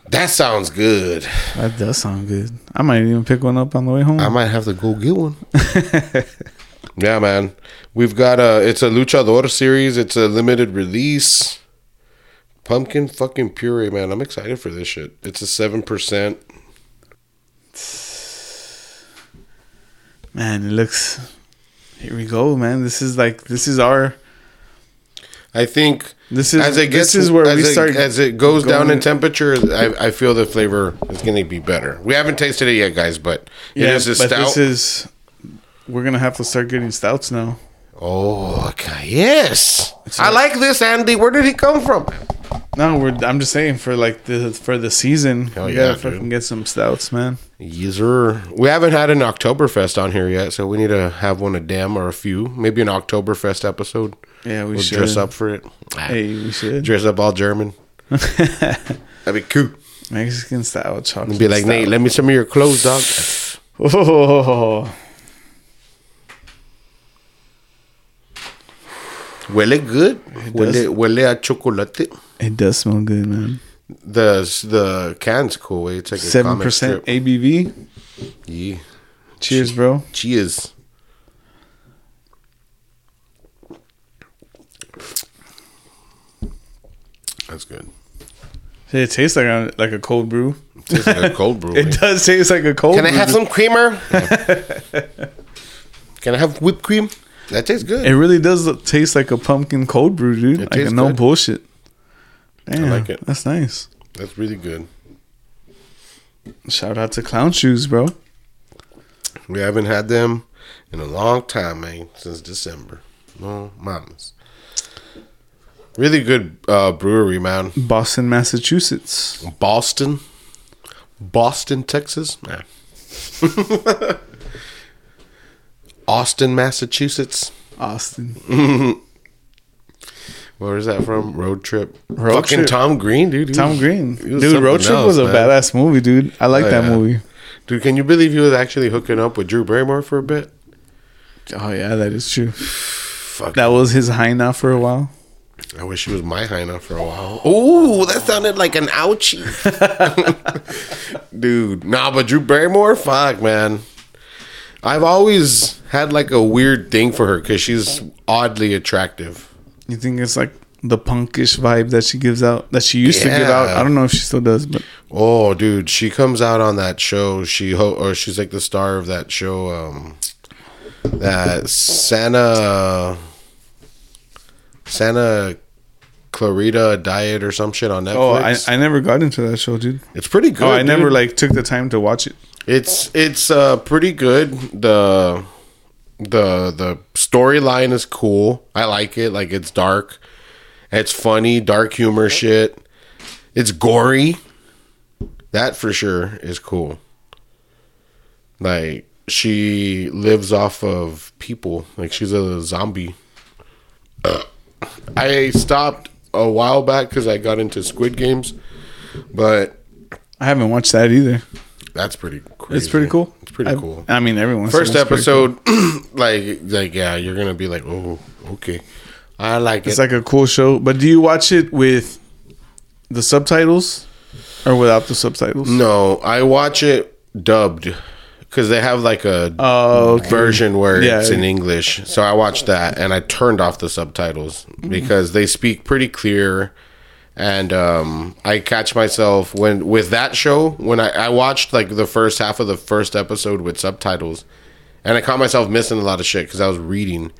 That sounds good. That does sound good. I might even pick one up on the way home. I might have to go get one. yeah, man. We've got a. It's a luchador series. It's a limited release. Pumpkin fucking puree, man. I'm excited for this shit. It's a seven percent. man, it looks. Here we go, man. This is like this is our. I think This is as it gets this is where we it, start as it goes down in temperature. I, I feel the flavor is going to be better. We haven't tasted it yet, guys, but Yeah, it is a but stout. this is. We're gonna have to start getting stouts now. oh, okay. yes, I like this, Andy. Where did he come from? No, we're. I'm just saying for like the for the season, Hell we yeah, gotta fucking get some stouts, man. Yes, sir. We haven't had an Oktoberfest on here yet, so we need to have one a damn or a few. Maybe an Oktoberfest episode. Yeah, we We'll should dress up for it. Hey, we should Dress up all German. That'd be cool. Mexican style chocolate. Be like, Nate, let me some of your clothes, dog. Oh, Huele good. does. Huele, huele a chocolate. it does smell good, man. The the can's cool. eh? It's like seven percent. ABV. Yeah. Cheers, bro. Cheers. That's good. It tastes like a like a cold brew. Tastes like a cold brew. It does taste like a cold. Brew. Can I have some creamer? Can I have whipped cream? That tastes good. It really does taste like a pumpkin cold brew, dude. Like no bullshit. Damn, like it. That's nice. That's really good. Shout out to Clown Shoes, bro. We haven't had them in a long time, man, since December. No mamas. Really good uh, brewery, man. Boston, Massachusetts. Boston, Boston, Texas. Nah. Austin, Massachusetts. Austin. Where is that from? Road Trip. Road Fucking Trip. Tom Green, dude. Tom was- Green. Dude, Road Trip else, was a man. badass movie, dude. I like Oh, that yeah. movie. Dude, can you believe he was actually hooking up with Drew Barrymore for a bit? Oh yeah, that is true. Fuck. That was his high now for a while. I wish he was my Heina for a while. Oh, that sounded like an ouchie. Dude, nah, but Drew Barrymore, fuck, man. I've always had like a weird thing for her because she's oddly attractive. You think it's like the punkish vibe that she gives out, that she used to give out? I don't know if she still does, but Oh, dude, she comes out on that show. She ho- or she's like the star of that show. Um, that Santa Santa Clarita Diet or some shit on Netflix. oh, I, I never got into that show, dude. it's pretty good. oh, I never like took the time to watch it. It's it's uh pretty good. The the the storyline is cool. I like it. Like it's dark. It's funny, dark humor shit. It's gory. That for sure is cool. Like she lives off of people. Like she's a zombie. Uh, I stopped a while back because I got into Squid Games, but I haven't watched that either. That's pretty. Crazy. It's pretty cool. It's pretty I- cool. I mean, everyone. First it's pretty cool. episode, like like yeah, you're gonna be like, oh, okay, I like It's it. like a cool show. But do you watch it with the subtitles or without the subtitles? no, I watch it dubbed because they have like a Oh, okay. version where Yeah. it's in English. So I watched that and I turned off the subtitles because they speak pretty clear. And um, I catch myself when with that show when I, I watched like the first half of the first episode with subtitles, and I caught myself missing a lot of shit because I was reading.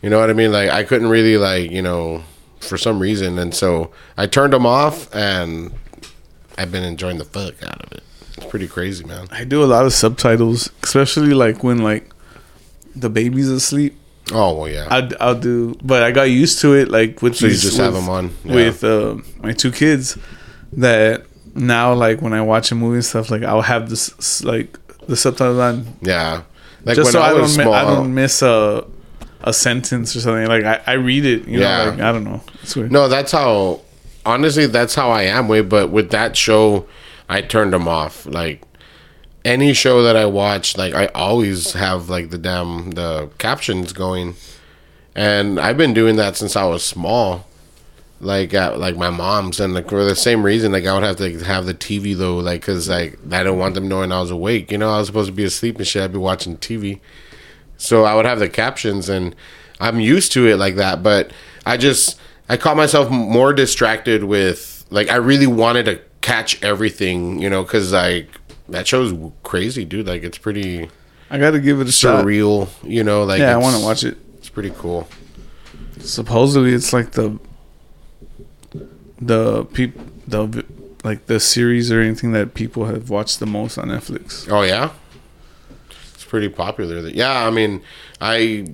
You know what I mean? Like I couldn't really like you know for some reason, and so I turned them off, and I've been enjoying the fuck out of it. It's pretty crazy, man. I do a lot of subtitles, especially like when like the baby's asleep. Oh well, yeah. I'll, I'll do, but I got used to it. Like with So you these, just with, have 'em on? Yeah. with uh, my two kids. That now, like when I watch a movie and stuff, like I'll have this like the subtitles on, Yeah, like just when so I, I don't mi- I don't miss a a sentence or something. Like I, I read it, you Yeah. know. Like I don't know. It's weird. no, that's how. Honestly, that's how I am with. But with that show, I turned them off. Like any show that I watch, like I always have like the damn the captions going, and I've been doing that since I was small. Like at like my mom's, and like for the same reason, like I would have to have the TV though, like because like I don't want them knowing I was awake. You know, I was supposed to be asleep and shit. I'd be watching TV. So I would have the captions, and I'm used to it like that. But I just I caught myself more distracted with like I really wanted to catch everything, you know, because like that show's crazy, dude. Like it's pretty I got to give it a shot. surreal, you know. Like Yeah, I want to watch it. It's pretty cool. Supposedly, it's like the the peop the like the series or anything that people have watched the most on Netflix. Oh yeah, it's pretty popular. Yeah, I mean, I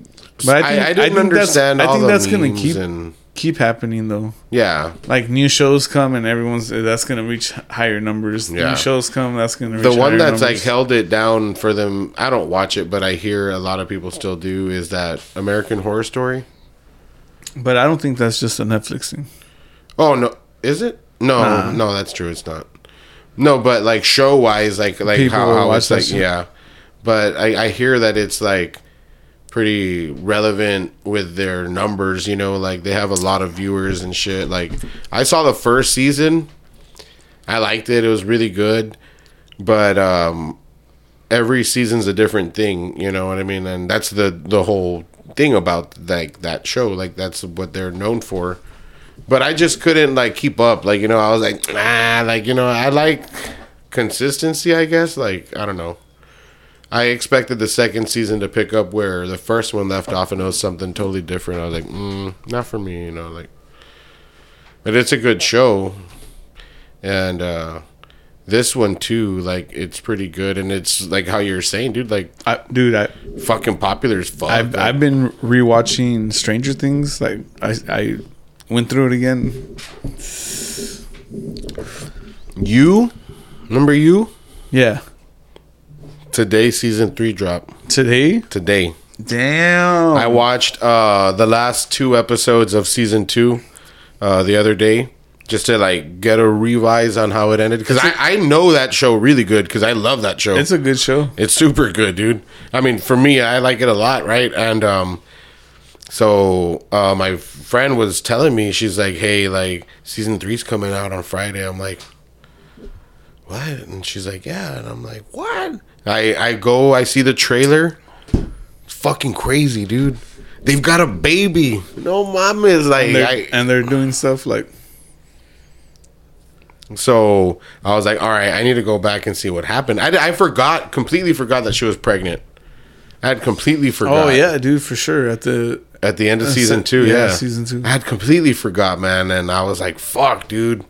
But I I, think- I, I didn't think that's- understand I think that's gonna keep- and Keep happening though. yeah. Like new shows come and everyone's that's gonna reach higher numbers. Yeah. New shows come that's gonna reach The one that's like held it down for them. I don't watch it, but I hear a lot of people still do. Is that American Horror Story? But I don't think that's just a Netflix thing. Oh no, is it? No, Nah. no, that's true. It's not. No, but like show wise, like like People how, how it's like yeah. But I, I hear that it's like pretty relevant with their numbers. You know, like they have a lot of viewers and shit. Like I saw the first season. I liked it. It was really good, but um, every season's a different thing. You know what I mean? And that's the the whole thing about like that show. Like that's what they're known for but I just couldn't like keep up. Like you know, I was like, ah, like you know, I like consistency. I guess like I don't know. I expected the second season to pick up where the first one left off, and it was something totally different. I was like, mm, not for me, you know, like. But it's a good show, and uh, this one too, like it's pretty good, and it's like how you're saying, dude, like I, dude, I fucking popular as fuck. I've, like, I've been rewatching Stranger Things. Like I I went through it again. you, remember you? Yeah, Today, season three drop today. today. Damn. I watched uh the last two episodes of season two uh the other day just to like get a revise on how it ended because I, I know that show really good because I love that show. it's a good show. It's super good, dude. I mean, for me, I like it a lot, right? And um, so uh, my friend was telling me, she's like, "Hey, like season three's coming out on Friday." I'm like, "What?" And she's like, "Yeah," and I'm like, "What?" I I go, I see the trailer. It's fucking crazy, dude. They've got a baby. No mom is like, And they're, I, and they're doing stuff like so I was like, all right, I need to go back and see what happened. I, I forgot, completely forgot that she was pregnant. I had completely forgot. oh yeah, dude, for sure. At the At the end of Uh, season two, yeah, yeah. season two. I had completely forgot, man. And I was like, fuck, dude.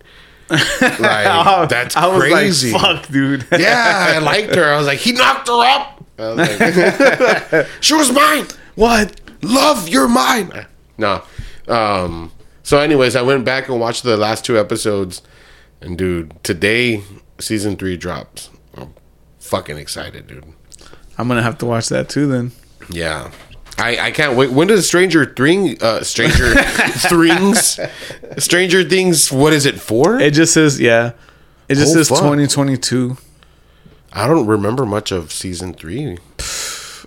Like, that's I was crazy. like, fuck, dude. yeah, I liked her. I was like, he knocked her up. Was like, she was mine. what? Love, you're mine. No. Um, so, anyways, I went back and watched the last two episodes. And, dude, today, season three drops. I'm fucking excited, dude. I'm gonna have to watch that too. Then Yeah. I, I can't wait. When does Stranger Thing, uh, Stranger Things, Stranger Things, what is it for? it just says yeah. It just Oh, says fuck. 2022. I don't remember much of season three.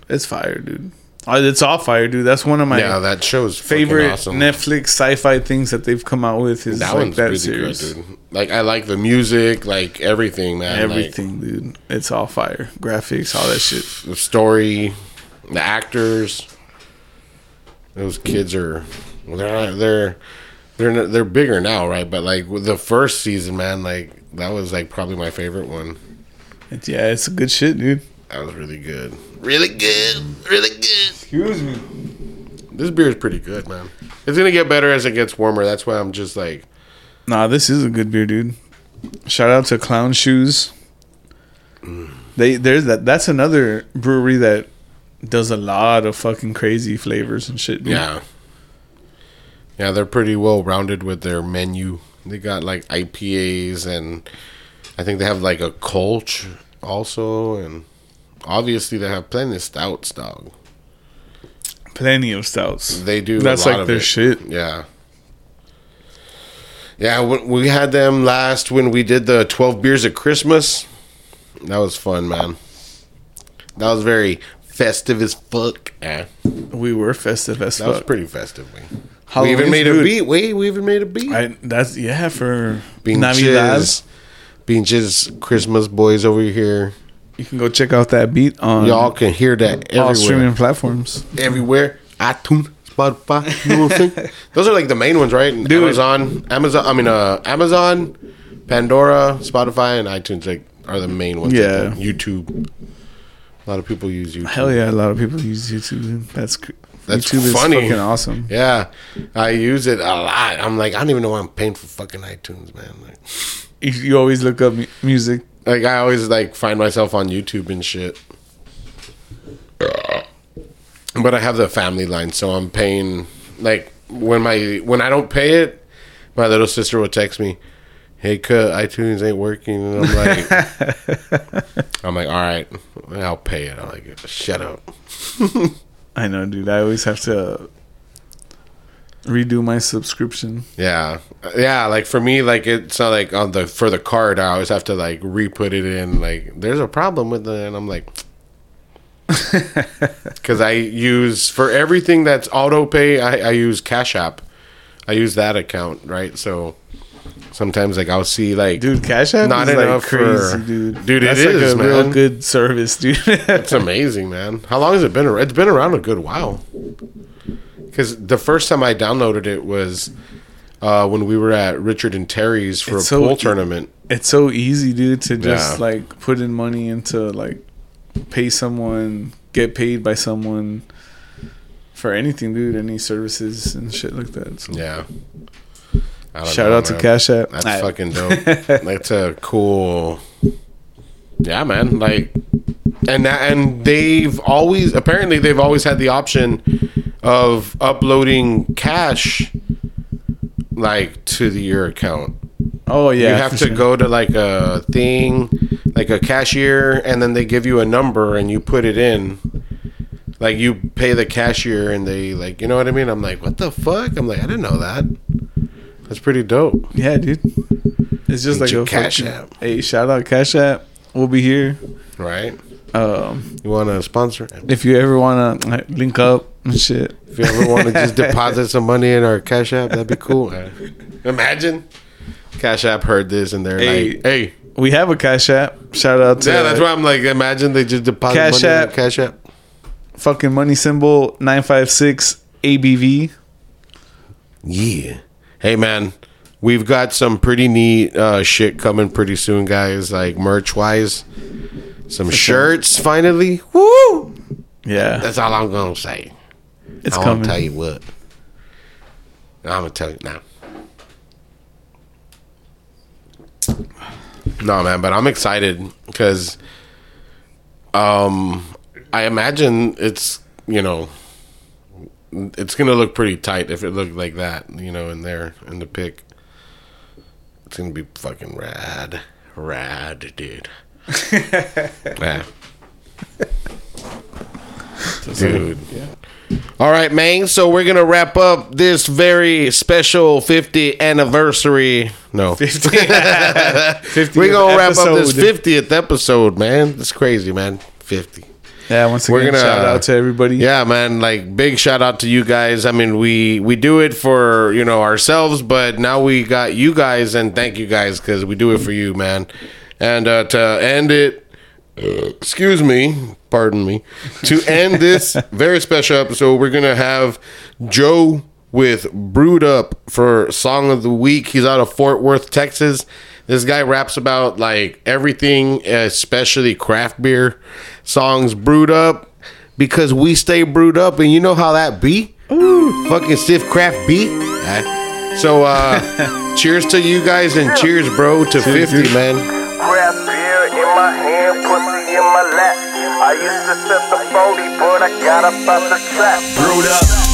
It's fire, dude. Uh, It's all fire, dude. That's one of my yeah, that show's favorite awesome. Netflix sci-fi things that they've come out with. Is that like one's that really series. good, dude. Like I like the music, like everything, man. Like, Everything, dude. It's all fire. Graphics, all that shit. the story, the actors. Those kids are they're they're they're they're bigger now, right? But like the first season, man, like that was like probably my favorite one. It's, yeah, it's a good shit, dude. That was really good. Really good. Really good. Excuse me. This beer is pretty good, man. It's gonna get better as it gets warmer. That's why I'm just like, Nah, this is a good beer, dude. Shout out to Clown Shoes. Mm. They there's that. That's another brewery that does a lot of fucking crazy flavors and shit. Dude. yeah, yeah. They're pretty well rounded with their menu. They got like IPAs and I think they have like a Kolsch also, and obviously they have plenty of stouts, dog. plenty of stouts. They do. That's a lot like of their it. shit. Yeah. Yeah, we- we had them last when we did the 12 beers at Christmas. That was fun, man. That was very festive as fuck. Eh, We were festive as that was pretty festive. We, we Halloween's even made a good. beat. Wait, we even made a beat. I that's yeah for Being Navidad. jizz. Being jizz Christmas boys over here. You can go check out that beat on Y'all can hear that all everywhere. streaming platforms. everywhere. iTunes, Spotify. You know what I'm saying? Those are like the main ones, right? Dude. Amazon, Amazon. I mean, uh, Amazon, Pandora, Spotify, and iTunes like are the main ones. Yeah. I. YouTube. A lot of people use YouTube. Hell yeah, a lot of people use YouTube. That's That's YouTube funny. is fucking awesome. Yeah, I use it a lot. I'm like, I don't even know why I'm paying for fucking iTunes, man. Like, You, you always look up mu- music. like I always like find myself on YouTube and shit. But I have the family line, so I'm paying like when my when I don't pay it, my little sister will text me, "Hey, cut iTunes ain't working," and I'm like, I'm like, all right, I'll pay it. I'm like, shut up. I know, dude. I always have to redo my subscription. Yeah, yeah. Like for me, like it's not like on the for the card. I always have to like re-put it in. Like there's a problem with it, and I'm like, because I use for everything that's auto pay. I, I use Cash App. I use that account, right? So sometimes like I'll see like Dude, Cash App Not is enough like crazy, for- dude. Dude, it That's is, like a real good service, dude. It's amazing, man. How long has it been? It's been around a good while. Because the first time I downloaded it was uh, when we were at Richard and Terry's for It's a so pool e- tournament. it's so easy, dude, to just Yeah. like put in money into like pay someone, get paid by someone for anything, dude. Any services and shit like that. So Yeah. I don't shout know, out to. Cash App. That's I- fucking dope. That's a cool. Yeah, man. Like, and that, and they've always apparently they've always had the option of uploading cash, like to the, your account. Oh yeah, you have to sure. go to like a thing, like a cashier, and then they give you a number and you put it in. Like you pay the cashier and they like, you know what I mean? I'm like, what the fuck? I'm like, I didn't know that. That's pretty dope. Yeah, dude. It's just Get like a Cash fucking- App. Hey, shout out Cash App. We'll be here. Right? Um, You want to sponsor? if you ever wanna like, link up and shit. If you ever want to just deposit some money in our Cash App, that'd be cool. Imagine Cash App heard this and they're Hey. like, "Hey, We have a Cash App. Shout out to yeah." That's why I'm like, imagine they just deposit Cash money in our App. Cash App. fucking money symbol nine five six ABV. Yeah. Hey, man, we've got some pretty neat uh, shit coming pretty soon, guys. Like merch wise, some shirts finally. Woo! Yeah, That's all I'm gonna say. it's I coming. tell you what. I'm gonna tell you now. No, man, but I'm excited because, um, I imagine it's you know, it's gonna look pretty tight if it looked like that, you know, in there in the pic. It's gonna be fucking rad, rad, dude. yeah. Dude. All right, man. So we're gonna wrap up this very special 50th anniversary. No, 50 we're gonna wrap up this 50th episode, man. That's crazy, man. 50. Yeah, once We're again, gonna- shout out to everybody. Yeah, man. Like big shout out to you guys. I mean, we we do it for you know ourselves, but now we got you guys, and thank you guys because we do it for you, man. And uh, to end it, excuse me, pardon me, to end this very special episode, we're gonna have Joe with Brewed Up for Song of the Week. He's out of Fort Worth, Texas. This guy raps about like everything, especially craft beer songs brewed up because we stay brewed up and you know how that be? Fucking stiff craft beat. Alright. So uh cheers to you guys and cheers bro to 50 man. Craft beer in my hand, pussy in my lap. I used to set the 40, but I got up out the trap. brewed up.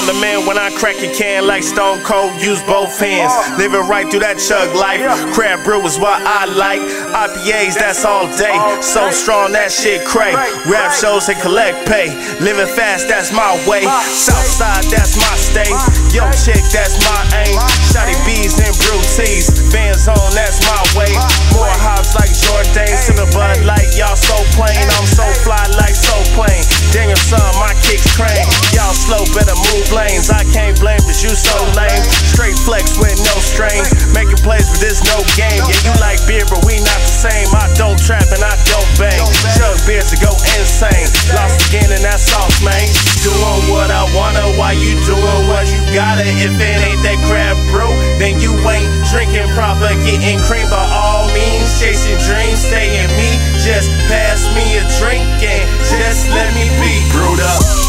I'm the man when I crack a can like Stone Cold. Use both hands, living right through that chug life. Crab brew is what I like. IPAs, that's all day. So strong, that shit cray. Rap shows and collect pay. Living fast, that's my way. Southside, that's my state. Yo, chick, that's my aim. Shotty bees and brew teas. Fans on, that's my way. More hops like Jordan. Sipping Bud like y'all so plain. I'm so fly like so plain. Daniel son, my kicks crane. Y'all slow, better move lanes. I can't blame, but you so lame. Straight flex with no strain. Making plays, but this no game. Yeah, you like beer, but we not the same. I don't trap and I don't bang. Chug beers to go insane. Lost again and that's off, man. Doing what I wanna while you doing what you gotta. If it ain't that crab brew, then you ain't drinking proper. Getting cream by all means. Chasing dreams, staying me. Just pass me a drink and just let me be. Brewed up.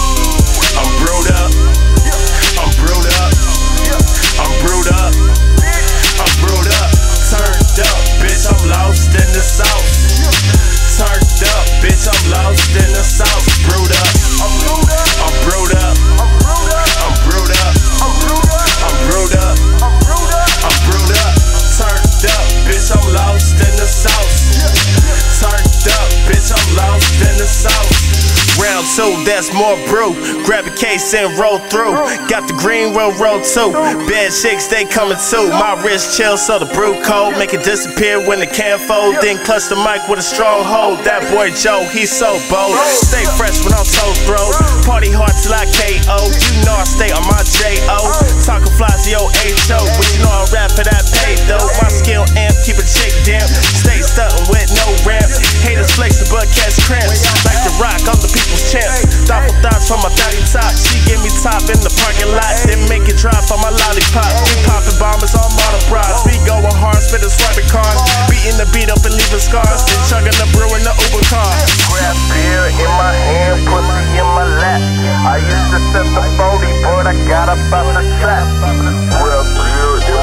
That's more brew. Grab a case and roll through. Got the green roll, roll too. Bad chicks, they coming too. My wrist chill, so the brew cold. Make it disappear when the can fold. Then clutch the mic with a strong hold. That boy Joe, he's so bold. Stay fresh when I'm so throw. Party hard till I KO. You know I stay on my J.O. Talking fly to your HO, but you know I rap for that pay though. My skill amp, keep a chick damn. Stay stuntin' with no ramp. Haters flexin', but catch cramps. Back to rock, I'm the people's champ. Doppel thoughts from my thotty top. She gave me top in the parking lot. Then make it drop on my lollipop. We poppin' bombers on model monobrods. We goin' hard, spittin' swerving cars. Beatin' the beat up and leaving scars. Then chugging the brew in the Uber car. Grab beer in my hand, pussy in my lap. I used to set the 40, but I got about the up, I'm up. I'm up. I'm up. I'm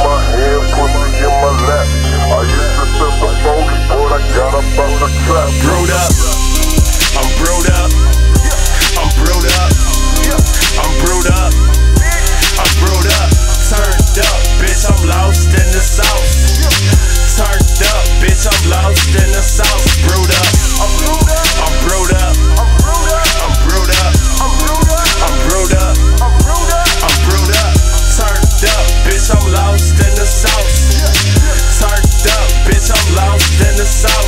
up. Turned up, bitch, I'm lost in the sauce. Turned up, bitch, I'm lost in the sauce. Brewed up. I'm brewed up. I'm brewed up. lost in the sauce. Turned up, bitch, I'm lost in the sauce.